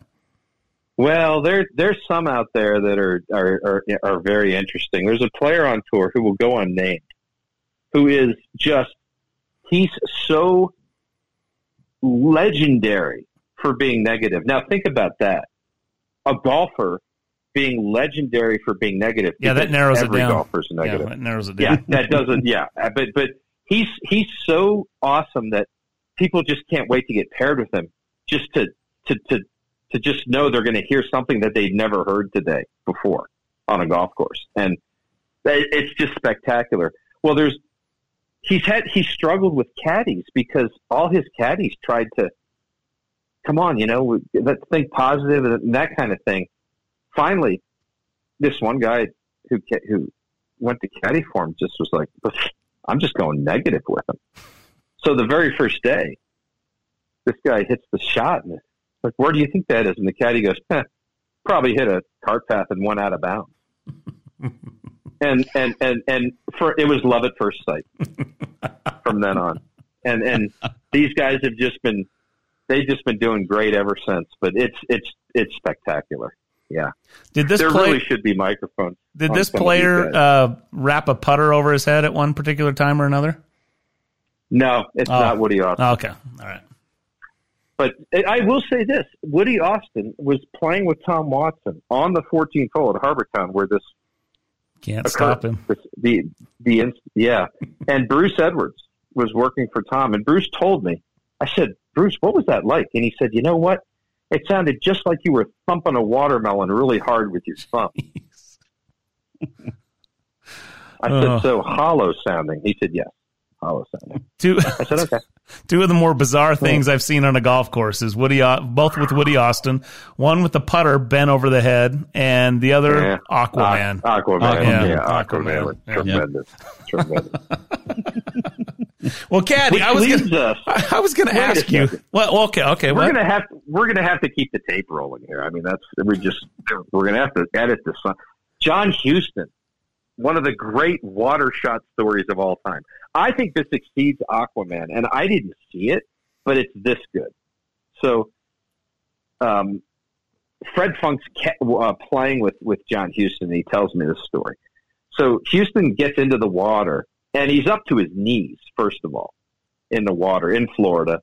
[SPEAKER 9] Well, there there's some out there that are, are are are very interesting. There's a player on tour who will go unnamed, who is just he's so legendary for being negative. Now think about that. A golfer being legendary for being negative.
[SPEAKER 1] Yeah, that narrows it
[SPEAKER 9] every
[SPEAKER 1] down.
[SPEAKER 9] golfer's
[SPEAKER 1] Yeah,
[SPEAKER 9] negative.
[SPEAKER 1] that narrows it
[SPEAKER 9] yeah, that doesn't. Yeah, Uh, but but he's he's so awesome that people just can't wait to get paired with him, just to to to to just know they're going to hear something that they'd never heard today before on a golf course, and it's just spectacular. Well, there's he's had he struggled with caddies because all his caddies tried to come on, you know, let's think positive and that kind of thing. Finally, this one guy who who went to caddy for him just was like, I'm just going negative with him. So the very first day, this guy hits the shot and like, where do you think that is? And the caddy goes, eh, probably hit a cart path and went out of bounds. and and and and for it was love at first sight from then on. And and these guys have just been they've just been doing great ever since. But it's it's it's spectacular. Yeah.
[SPEAKER 1] Did this
[SPEAKER 9] there
[SPEAKER 1] play-
[SPEAKER 9] really should be microphones.
[SPEAKER 1] Did this
[SPEAKER 9] some of these
[SPEAKER 1] player uh, wrap a putter over his head at one particular time or another?
[SPEAKER 9] No, it's
[SPEAKER 1] Oh.
[SPEAKER 9] not Woody Austin.
[SPEAKER 1] Okay, all right.
[SPEAKER 9] But I will say this: Woody Austin was playing with Tom Watson on the 14th hole at Harbour Town, where this
[SPEAKER 1] Can't
[SPEAKER 9] occurred.
[SPEAKER 1] stop him.
[SPEAKER 9] The the yeah, and Bruce Edwards was working for Tom, and Bruce told me. I said, Bruce, what was that like? And he said, you know what? It sounded just like you were thumping a watermelon really hard with your thumb. I said,
[SPEAKER 1] Oh.
[SPEAKER 9] so hollow sounding. He said, yes, hollow sounding.
[SPEAKER 1] Two,
[SPEAKER 9] I said, okay.
[SPEAKER 1] two of the more bizarre things I've seen on a golf course is Woody, both with Woody Austin, one with the putter bent over the head, and the other
[SPEAKER 9] Yeah.
[SPEAKER 1] Aquaman.
[SPEAKER 9] Aqu- Aquaman.
[SPEAKER 1] Yeah,
[SPEAKER 9] Yeah,
[SPEAKER 1] Aquaman.
[SPEAKER 9] Aquaman. Tremendous. Tremendous.
[SPEAKER 1] Well, Caddy, I was gonna,
[SPEAKER 9] us-
[SPEAKER 1] I, was going to ask you. Well, okay, okay.
[SPEAKER 9] we're gonna have we're gonna have to keep the tape rolling here. I mean, that's we just we're gonna have to edit this. One. John Huston, one of the great water shot stories of all time. I think this exceeds Aquaman, and I didn't see it, but it's this good. So, um, Fred Funk's ca- uh, playing with with John Huston. And he tells me this story. So Huston gets into the water, and he's up to his knees. First of all, in the water in Florida,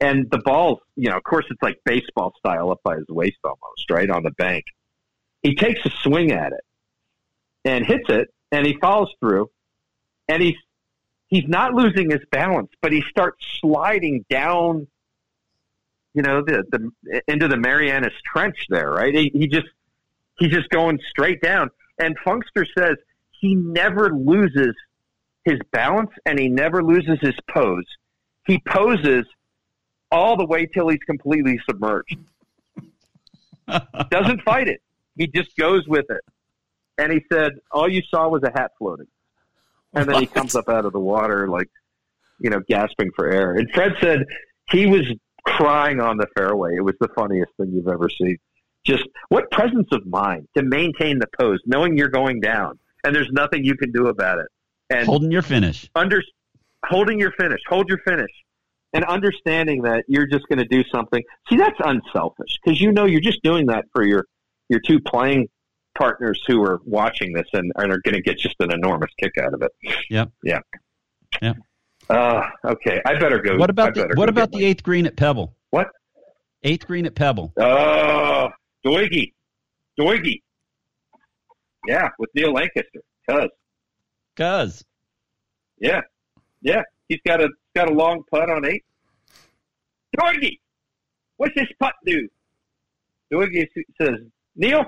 [SPEAKER 9] and the ball's you know, of course, it's like baseball style up by his waist almost, right on the bank. He takes a swing at it and hits it, and he falls through, and he's he's not losing his balance, but he starts sliding down, you know, the, the into the Marianas Trench there, right? He, he just he's just going straight down, and Funkster says he never loses his balance and he never loses his pose. He poses all the way till he's completely submerged. Doesn't fight it. He just goes with it. And he said, all you saw was a hat floating. And then he comes up out of the water, like, you know, gasping for air. And Fred said he was crying on the fairway. It was the funniest thing you've ever seen. Just what presence of mind to maintain the pose, knowing you're going down and there's nothing you can do about it. And
[SPEAKER 2] holding your finish.
[SPEAKER 9] Under, holding your finish. Hold your finish. And understanding that you're just going to do something. See, that's unselfish because you know you're just doing that for your your two playing partners who are watching this and, and are going to get just an enormous kick out of it.
[SPEAKER 2] Yep.
[SPEAKER 9] Yeah.
[SPEAKER 2] Yeah.
[SPEAKER 9] Uh, okay, I better go.
[SPEAKER 2] What about the, what about the eighth green at Pebble?
[SPEAKER 9] What?
[SPEAKER 2] Eighth green at Pebble.
[SPEAKER 9] Oh, Doigy, Doigy. Yeah, with Neil Lancaster, cuz.
[SPEAKER 2] Cuz.
[SPEAKER 9] Yeah, yeah. He's got a got a long putt on eight. Doigy, what's this putt do? Doigy says, Neil,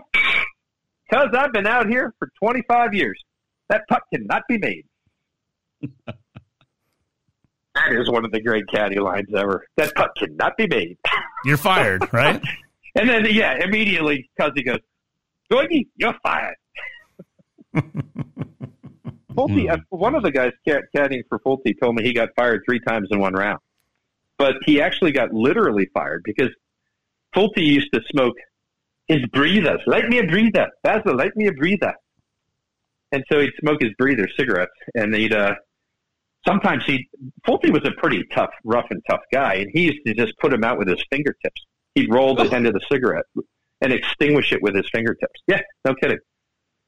[SPEAKER 9] cuz I've been out here for 25 years. That putt cannot be made. that is one of the great caddy lines ever. That putt cannot be made.
[SPEAKER 1] You're fired, right?
[SPEAKER 9] and then, yeah, immediately, cuz he goes, Doigy, you're fired. Fulte, uh, one of the guys caddying for Fulte told me he got fired three times in one round, but he actually got literally fired because Fulte used to smoke his breathers. Light me a breather, Basil. Light me a breather. And so he'd smoke his breather cigarettes, and he'd uh, sometimes he Fulte was a pretty tough, rough and tough guy, and he used to just put him out with his fingertips. He'd roll the end of the cigarette and extinguish it with his fingertips. Yeah, no kidding.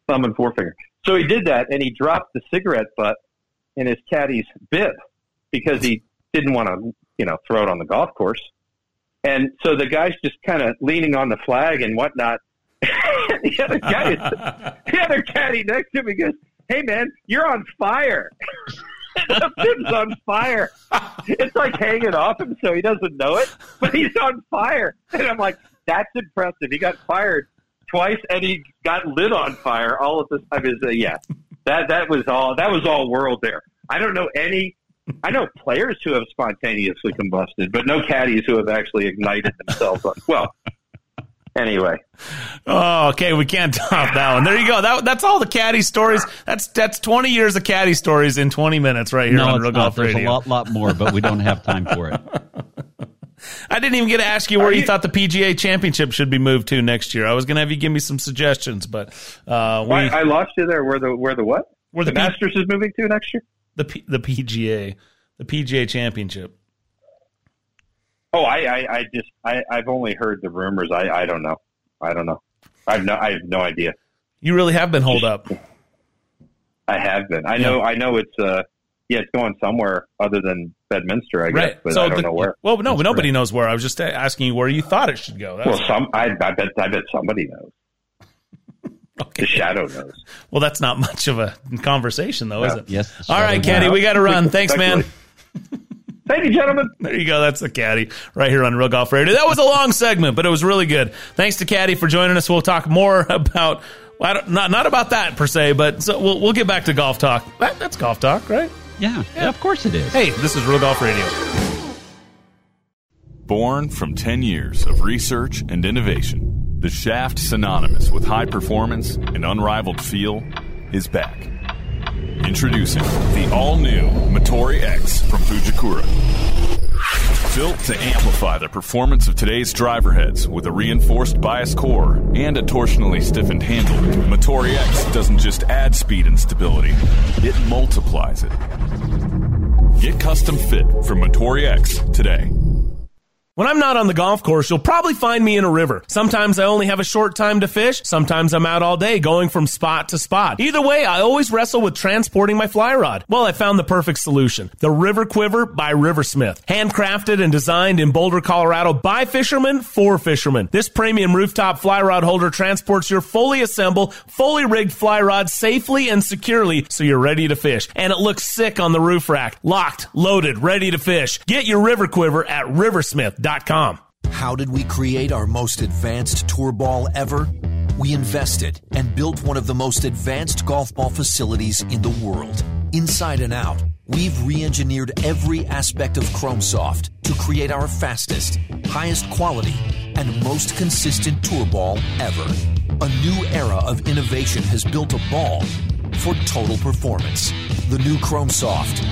[SPEAKER 9] Thumb and forefinger. So he did that, and he dropped the cigarette butt in his caddy's bib because he didn't want to, you know, throw it on the golf course. And so the guy's just kind of leaning on the flag and whatnot. the other guy, is, the other caddy next to me goes, "Hey man, you're on fire." the bib's on fire. It's like hanging off him, so he doesn't know it, but he's on fire. And I'm like, "That's impressive." He got fired twice, and he got lit on fire all at the time. Is uh, yeah, that that was all. That was all world there. I don't know any. I know players who have spontaneously combusted, but no caddies who have actually ignited themselves. On, well, anyway.
[SPEAKER 1] Oh, okay. We can't top that one. There you go. That, that's all the caddy stories. That's that's twenty years of caddy stories in twenty minutes right here
[SPEAKER 2] no,
[SPEAKER 1] on Real Golf
[SPEAKER 2] There's
[SPEAKER 1] Radio.
[SPEAKER 2] a lot, lot more, but we don't have time for it.
[SPEAKER 1] I didn't even get to ask you where you,
[SPEAKER 9] you-
[SPEAKER 1] thought the PGA Championship should be moved to next year. I was going to have you give me some suggestions, but uh, we
[SPEAKER 9] Why, I lost you there. Where the where the what?
[SPEAKER 1] Where
[SPEAKER 9] the,
[SPEAKER 1] the P-
[SPEAKER 9] Masters is moving to next year?
[SPEAKER 1] The P, the PGA the PGA Championship.
[SPEAKER 9] Oh, I, I, I just I, I've only heard the rumors. I, I don't know. I don't know. I've no I have no idea.
[SPEAKER 1] You really have been holed up.
[SPEAKER 9] I have been. I know. I know it's uh yeah, it's going somewhere other than Bedminster, I guess,
[SPEAKER 1] Right.
[SPEAKER 9] but
[SPEAKER 1] so
[SPEAKER 9] I don't
[SPEAKER 1] the-
[SPEAKER 9] know where.
[SPEAKER 1] Well, no, nobody knows where. I was just asking you where you thought it should go. That's
[SPEAKER 9] Well, some I, I bet I bet somebody knows.
[SPEAKER 1] Okay.
[SPEAKER 9] The shadow knows.
[SPEAKER 1] Well, that's not much of a conversation, though, is it?
[SPEAKER 2] Yes.
[SPEAKER 1] All right,
[SPEAKER 2] Shadow
[SPEAKER 1] Caddy, we got to run. Thanks, man.
[SPEAKER 9] Thank you, gentlemen.
[SPEAKER 1] There you go. That's the Caddy right here on Real Golf Radio. That was a long segment, but it was really good. Thanks to Caddy for joining us. We'll talk more about well, I don't, not not about that per se, but so we'll we'll get back to golf talk. That, that's golf talk, right?
[SPEAKER 2] Yeah, yeah, of course it is.
[SPEAKER 1] Hey, this is Real Golf Radio.
[SPEAKER 6] Born from 10 years of research and innovation, the shaft synonymous with high performance and unrivaled feel is back. Introducing the all new Motore X from Fujikura. Built to amplify the performance of today's driver heads with a reinforced bias core and a torsionally stiffened handle, Motore X doesn't just add speed and stability, it multiplies it. Get custom fit from Motore X today.
[SPEAKER 1] When I'm not on the golf course, you'll probably find me in a river. Sometimes I only have a short time to fish. Sometimes I'm out all day going from spot to spot. Either way, I always wrestle with transporting my fly rod. Well, I found the perfect solution. The River Quiver by Riversmith. Handcrafted and designed in Boulder, Colorado by fishermen for fishermen. This premium rooftop fly rod holder transports your fully assembled, fully rigged fly rod safely and securely so you're ready to fish. And it looks sick on the roof rack. Locked, loaded, ready to fish. Get your River Quiver at
[SPEAKER 5] How did we create our most advanced tour ball ever? We invested and built one of the most advanced golf ball facilities in the world. Inside and out, we've re engineered every aspect of ChromeSoft to create our fastest, highest quality, and most consistent tour ball ever. A new era of innovation has built a ball for total performance. The new ChromeSoft.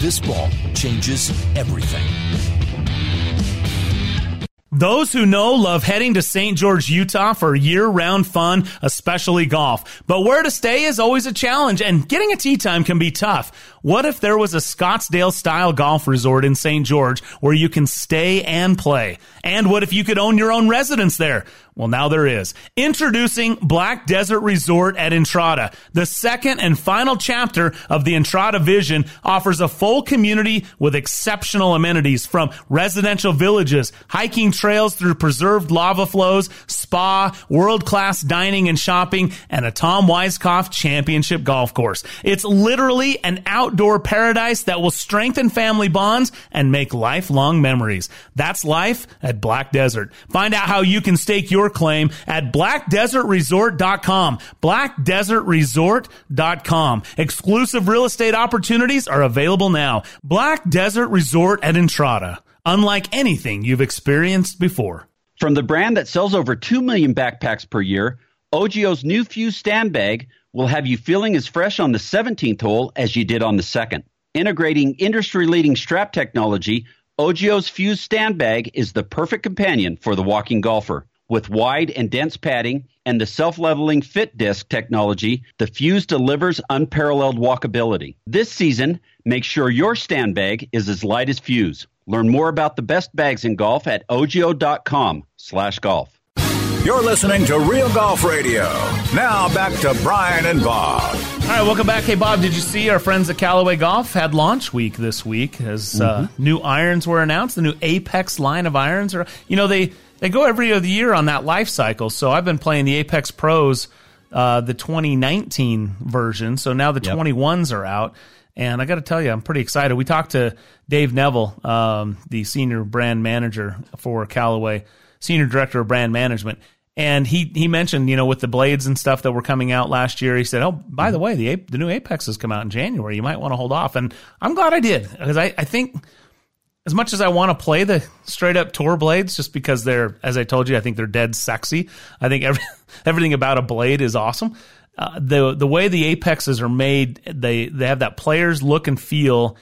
[SPEAKER 5] This ball changes everything.
[SPEAKER 1] Those who know love heading to St. George, Utah for year round fun, especially golf. But where to stay is always a challenge and getting a tee time can be tough. What if there was a Scottsdale style golf resort in St. George where you can stay and play? And what if you could own your own residence there? Well, now there is. Introducing Black Desert Resort at Entrada. The second and final chapter of the Entrada vision offers a full community with exceptional amenities from residential villages, hiking trails through preserved lava flows, spa, world-class dining and shopping, and a Tom Weiskopf championship golf course. It's literally an outdoor paradise that will strengthen family bonds and make lifelong memories. That's life at Black Desert. Find out how you can stake your claim at blackdesertresort.com. Blackdesertresort.com. Exclusive real estate opportunities are available now. Black Desert Resort at Entrada. Unlike anything you've experienced before.
[SPEAKER 2] From the brand that sells over 2 million backpacks per year, OGIO's new Fuse stand bag will have you feeling as fresh on the 17th hole as you did on the second. Integrating industry leading strap technology, OGIO's Fuse stand bag is the perfect companion for the walking golfer. With wide and dense padding and the self leveling fit disc technology, the Fuse delivers unparalleled walkability. This season, make sure your stand bag is as light as Fuse. Learn more about the best bags in golf at ogio.com slash golf.
[SPEAKER 7] You're listening to Real Golf Radio. Now back to Brian and Bob.
[SPEAKER 1] All right, welcome back. Hey, Bob, did you see our friends at Callaway Golf had launch week this week as uh,
[SPEAKER 2] Mm-hmm.
[SPEAKER 1] new irons were announced? The new Apex line of irons are, you know, they they go every other year on that life cycle. So I've been playing the Apex Pros, uh, the 2019 version. So now the
[SPEAKER 2] Yep.
[SPEAKER 1] 21s are out. And I got to tell you, I'm pretty excited. We talked to Dave Neville, um, the senior brand manager for Callaway, senior director of brand management. And he, he mentioned, you know, with the blades and stuff that were coming out last year, he said, "Oh, by the way, the the new Apex has come out in January. You might want to hold off." And I'm glad I did because I, I think as much as I want to play the straight up tour blades, just because they're, as I told you, I think they're dead sexy. I think every, everything about a blade is awesome. Uh, the the way the apexes are made, they they have that player's look and feel,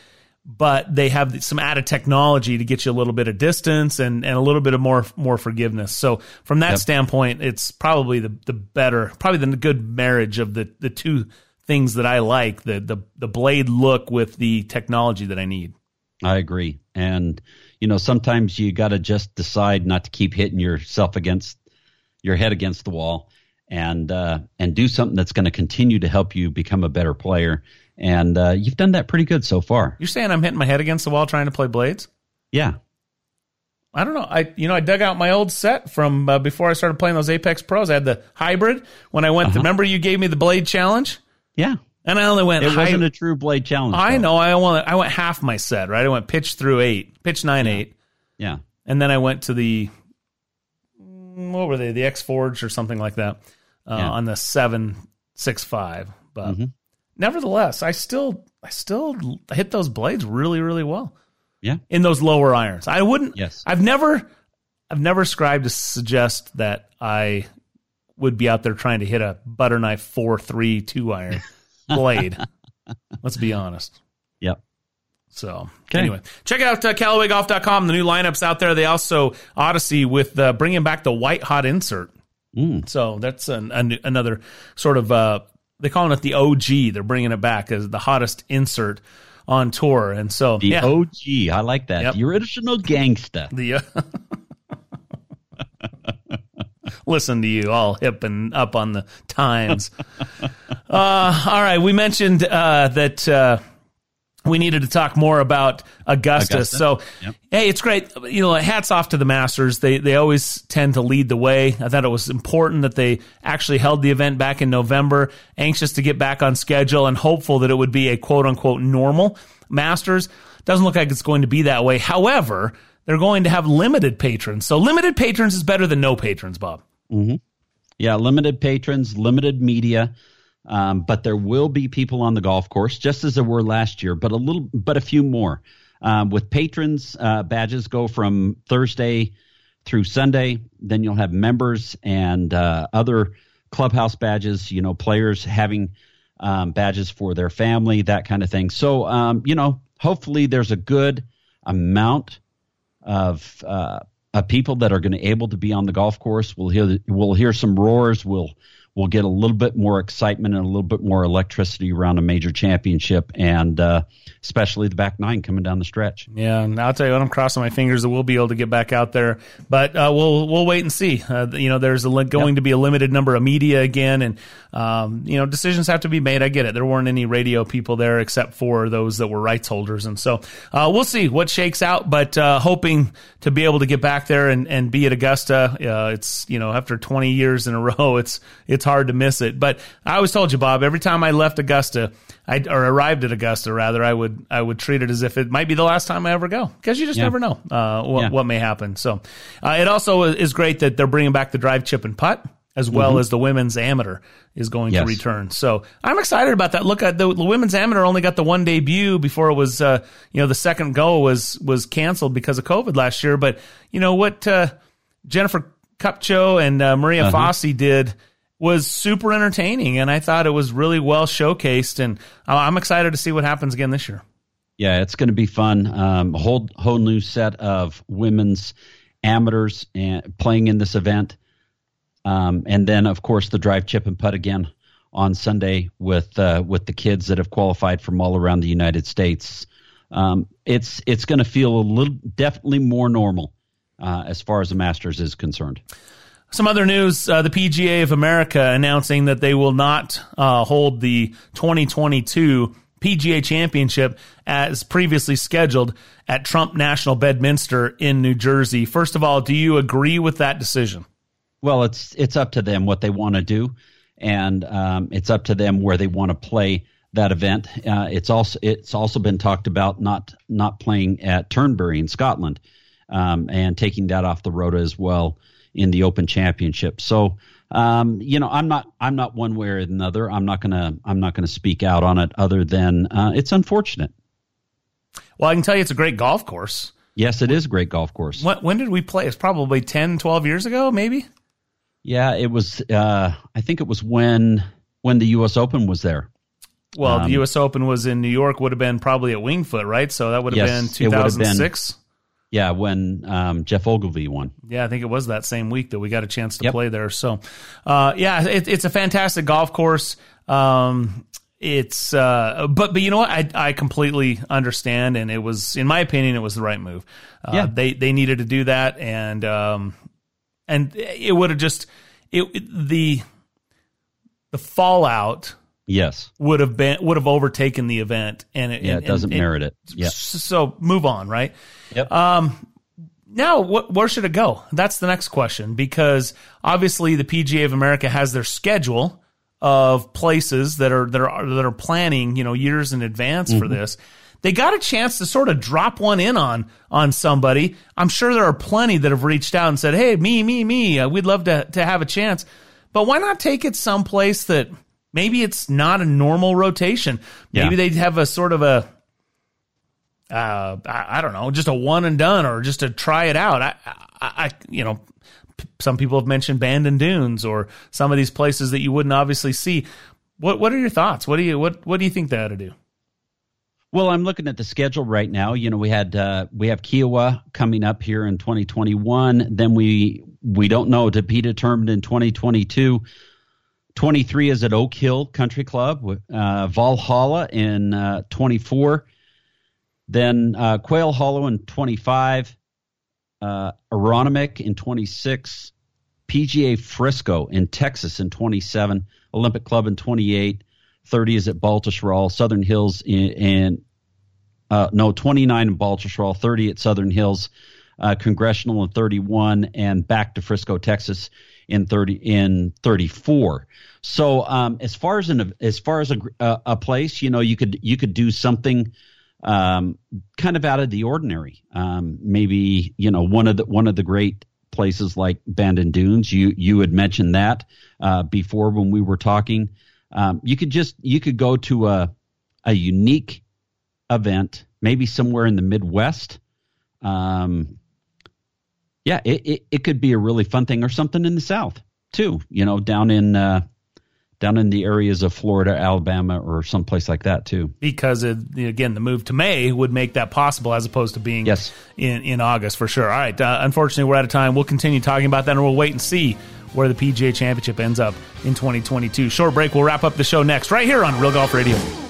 [SPEAKER 1] but they have some added technology to get you a little bit of distance and, and a little bit of more more forgiveness. So from that
[SPEAKER 2] Yep.
[SPEAKER 1] standpoint, it's probably the the better, probably the good marriage of the the two things that I like the the the blade look with the technology that I need.
[SPEAKER 2] I agree. And, you know, sometimes you got to just decide not to keep hitting yourself against your head against the wall and, uh, and do something that's going to continue to help you become a better player. And, uh, you've done that pretty good so far.
[SPEAKER 1] You're saying I'm hitting my head against the wall trying to play blades?
[SPEAKER 2] Yeah.
[SPEAKER 1] I don't know. I you know I dug out my old set from uh, before I started playing those Apex Pros. I had the hybrid when I went. To, remember you gave me the blade challenge,
[SPEAKER 2] Yeah.
[SPEAKER 1] and I only went.
[SPEAKER 2] It wasn't a true blade challenge.
[SPEAKER 1] I
[SPEAKER 2] though.
[SPEAKER 1] know. I went. I went half my set. Right. I went pitch through eight, pitch nine eight,
[SPEAKER 2] Yeah.
[SPEAKER 1] and then I went to the mm, what were they? The X Forge or something like that uh,
[SPEAKER 2] Yeah.
[SPEAKER 1] on the seven six five. But
[SPEAKER 2] Mhm.
[SPEAKER 1] Nevertheless, I still I still hit those blades really really well.
[SPEAKER 2] Yeah.
[SPEAKER 1] in those lower irons. I wouldn't.
[SPEAKER 2] Yes.
[SPEAKER 1] I've never, I've never scribed to suggest that I would be out there trying to hit a butter knife four three two iron blade. Let's be honest.
[SPEAKER 2] Yep.
[SPEAKER 1] So
[SPEAKER 2] Okay.
[SPEAKER 1] anyway, check out uh, CallawayGolf.com. The new lineups out there. They also Odyssey with uh, bringing back the white hot insert.
[SPEAKER 2] Mm.
[SPEAKER 1] So that's an, an, another sort of uh, they're calling it the OG. They're bringing it back as the hottest insert on tour, and so
[SPEAKER 2] the
[SPEAKER 1] yeah.
[SPEAKER 2] OG. I like that.
[SPEAKER 1] Yep.
[SPEAKER 2] The original gangsta.
[SPEAKER 1] The uh, listen to you all hip and up on the times. uh, all right, we mentioned uh, that uh, we needed to talk more about Augusta. Augusta. So, yep. hey, it's great. You know, hats off to the Masters. They they always tend to lead the way. I thought it was important that they actually held the event back in November. Anxious to get back on schedule and hopeful that it would be a quote unquote normal Masters. Doesn't look like it's going to be that way. However, they're going to have limited patrons. So limited patrons is better than no patrons, Bob.
[SPEAKER 2] Mm-hmm. Yeah, limited patrons, limited media. Um, but there will be people on the golf course, just as there were last year, but a little, but a few more. Um, with patrons, uh, badges go from Thursday through Sunday. Then you'll have members and uh, other clubhouse badges. You know, players having um, badges for their family, that kind of thing. So, um, you know, hopefully there's a good amount of uh, of people that are going to able to be on the golf course. We'll hear we'll hear some roars. We'll we'll get a little bit more excitement and a little bit more electricity around a major championship, and uh, especially the back nine coming down the stretch.
[SPEAKER 1] Yeah, and I'll tell you what, I'm crossing my fingers that we'll be able to get back out there, but uh, we'll we'll wait and see. Uh, you know, there's a, going yep. to be a limited number of media again, and um, you know, decisions have to be made. I get it. There weren't any radio people there except for those that were rights holders, and so uh, we'll see what shakes out. But uh, hoping to be able to get back there and, and be at Augusta. Uh, it's you know, after 20 years in a row, it's it's hard to miss it. But I always told you, Bob, every time I left Augusta, I or arrived at Augusta rather, I would I would treat it as if it might be the last time I ever go because you just yeah. never know uh, what, yeah. what may happen. So uh, it also is great that they're bringing back the drive, chip, and putt as well mm-hmm. as the women's amateur is going yes. to return. So I'm excited about that. Look at the, the, women's amateur only got the one debut before it was, uh, you know, the second go was, was canceled because of COVID last year. But you know what, uh, Jennifer Kupcho and uh, Maria uh-huh. Fassi did was super entertaining, and I thought it was really well showcased. And I'm excited to see what happens again this year.
[SPEAKER 2] Yeah, it's going to be fun. Um, whole whole new set of women's amateurs and playing in this event, um, and then of course the drive, chip, and putt again on Sunday with uh, with the kids that have qualified from all around the United States. Um, it's it's going to feel a little definitely more normal uh, as far as the Masters is concerned.
[SPEAKER 1] Some other news: uh, the PGA of America announcing that they will not uh, hold the 2022 PGA Championship as previously scheduled at Trump National Bedminster in New Jersey. First of all, do you agree with that decision?
[SPEAKER 2] Well, it's it's up to them what they want to do, and um, it's up to them where they want to play that event. Uh, it's also it's also been talked about not not playing at Turnberry in Scotland, um, and taking that off the road as well in the Open Championship. So, um, you know, I'm not I'm not one way or another. I'm not gonna I'm not gonna speak out on it other than uh, it's unfortunate.
[SPEAKER 1] Well, I can tell you it's a great golf course.
[SPEAKER 2] Yes, it is a great golf course.
[SPEAKER 1] When, when did we play? It's probably 10, 12 years ago, maybe.
[SPEAKER 2] Yeah, it was. Uh, I think it was when when the U.S. Open was there.
[SPEAKER 1] Well, um, the U.S. Open was in New York. Would have been probably at Winged Foot, right? So that would have yes, been 2006.
[SPEAKER 2] Yeah, when um, Geoff Ogilvy won.
[SPEAKER 1] Yeah, I think it was that same week that we got a chance to yep. play there. So, uh, yeah, it, it's a fantastic golf course. Um, it's uh, but but you know what I I completely understand and it was in my opinion it was the right move. Uh, yeah, they they needed to do that and um and it would have just it the the fallout
[SPEAKER 2] yes.
[SPEAKER 1] would have been would have overtaken the event and it,
[SPEAKER 2] yeah
[SPEAKER 1] and,
[SPEAKER 2] it doesn't
[SPEAKER 1] and,
[SPEAKER 2] merit it. yeah.
[SPEAKER 1] so move on right?
[SPEAKER 2] Yep.
[SPEAKER 1] Um now what, where should it go? That's the next question because obviously the PGA of America has their schedule of places that are that are that are planning you know years in advance mm-hmm. for this. They got a chance to sort of drop one in on on somebody. I'm sure there are plenty that have reached out and said, "Hey, me, me, me, uh, we'd love to to have a chance." But why not take it someplace that maybe it's not a normal rotation? Maybe yeah. they'd have a sort of a uh, I, I, don't know, just a one and done, or just to try it out. I, I, I you know, some people have mentioned Bandon Dunes or some of these places that you wouldn't obviously see. What What are your thoughts? What do you what What do you think they ought to do?
[SPEAKER 2] Well, I'm looking at the schedule right now. You know, we had uh, we have Kiawah coming up here in 2021. Then we we don't know to be determined in 2022. 23 is at Oak Hill Country Club. Uh, Valhalla in uh, 24. Then uh, Quail Hollow in 25. Uh, in 26. PGA Frisco in Texas in 27, Olympic Club in 28, 30 is at Baltusrol, Southern Hills in, in uh, no, 29 in Baltusrol, 30 at Southern Hills, uh, Congressional in 31, and back to Frisco, Texas in 30 in 34. So um, as far as an as far as a, a place, you know, you could you could do something um, kind of out of the ordinary. Um, maybe you know one of the one of the great places like Bandon Dunes. You you had mentioned that uh, before when we were talking. Um, you could just you could go to a a unique event, maybe somewhere in the Midwest. Um, yeah, it, it, it could be a really fun thing, or something in the South too. You know, down in uh, down in the areas of Florida, Alabama, or someplace like that too.
[SPEAKER 1] Because it, again, the move to May would make that possible, as opposed to being
[SPEAKER 2] yes.
[SPEAKER 1] in in August for sure. All right, uh, unfortunately, we're out of time. We'll continue talking about that, and we'll wait and see where the PGA Championship ends up in 2022. Short break. We'll wrap up the show next, right here on Real Golf Radio.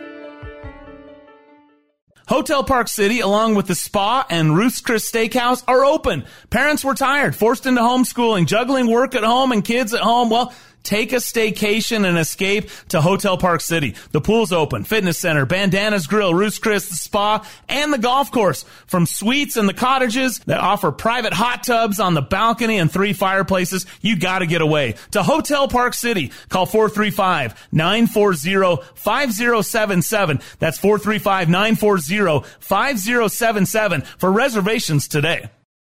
[SPEAKER 1] Hotel Park City, along with the spa and Ruth's Chris Steakhouse, are open. Parents were tired, forced into homeschooling, juggling work at home and kids at home. Well, Take a staycation and escape to Hotel Park City. The pool's open, fitness center, Bandanas Grill, Ruth's Chris, the spa, and the golf course. From suites and the cottages that offer private hot tubs on the balcony and three fireplaces, you gotta get away. To Hotel Park City, call 435-940-5077. That's 435-940-5077 for reservations today.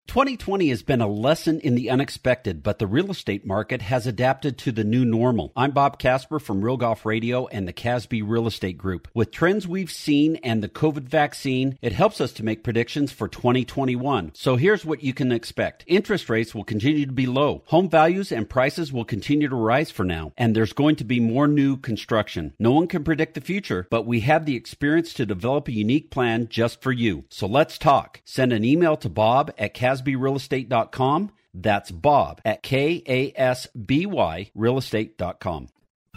[SPEAKER 2] 2020 has been a lesson in the unexpected, but the real estate market has adapted to the new normal. I'm Bob Casper from Real Golf Radio and the Kasby Real Estate Group. With trends we've seen and the COVID vaccine, it helps us to make predictions for 2021. So here's what you can expect. Interest rates will continue to be low. Home values and prices will continue to rise for now, and there's going to be more new construction. No one can predict the future, but we have the experience to develop a unique plan just for you. So let's talk. Send an email to bob at Kasby kasbyrealestate.com. That's Bob at K A S B Y realestate.com.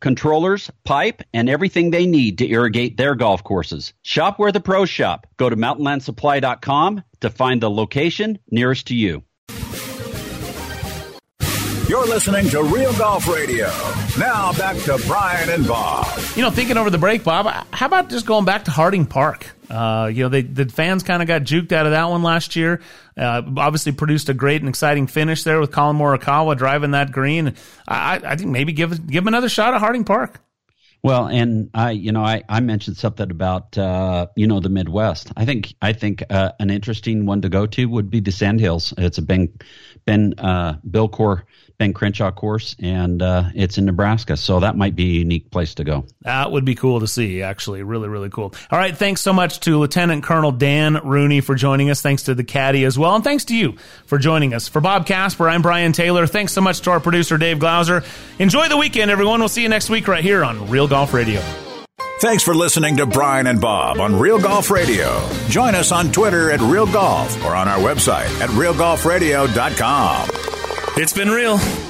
[SPEAKER 2] controllers, pipe, and everything they need to irrigate their golf courses. Shop where the pros shop. Go to mountainlandsupply.com to find the location nearest to you.
[SPEAKER 7] You're listening to Real Golf Radio. Now back to Brian and Bob.
[SPEAKER 1] You know, thinking over the break, Bob, how about just going back to Harding Park? Uh, you know, they, the fans kind of got juked out of that one last year. Uh, obviously produced a great and exciting finish there with Collin Morikawa driving that green. I, I think maybe give give him another shot at Harding Park.
[SPEAKER 2] Well, and I, you know, I, I mentioned something about, uh, you know, the Midwest. I think, I think uh, an interesting one to go to would be the Sandhills. It's a been, been uh, Bill Coore Ben Crenshaw course, and uh, it's in Nebraska. So that might be a unique place to go.
[SPEAKER 1] That would be cool to see, actually. Really, really cool. All right. Thanks so much to Lieutenant Colonel Dan Rooney for joining us. Thanks to the caddy as well. And thanks to you for joining us. For Bob Casper, I'm Brian Taylor. Thanks so much to our producer, Dave Glauser. Enjoy the weekend, everyone. We'll see you next week right here on Real Golf Radio.
[SPEAKER 7] Thanks for listening to Brian and Bob on Real Golf Radio. Join us on Twitter at Real Golf or on our website at realgolfradio.com.
[SPEAKER 1] It's been real.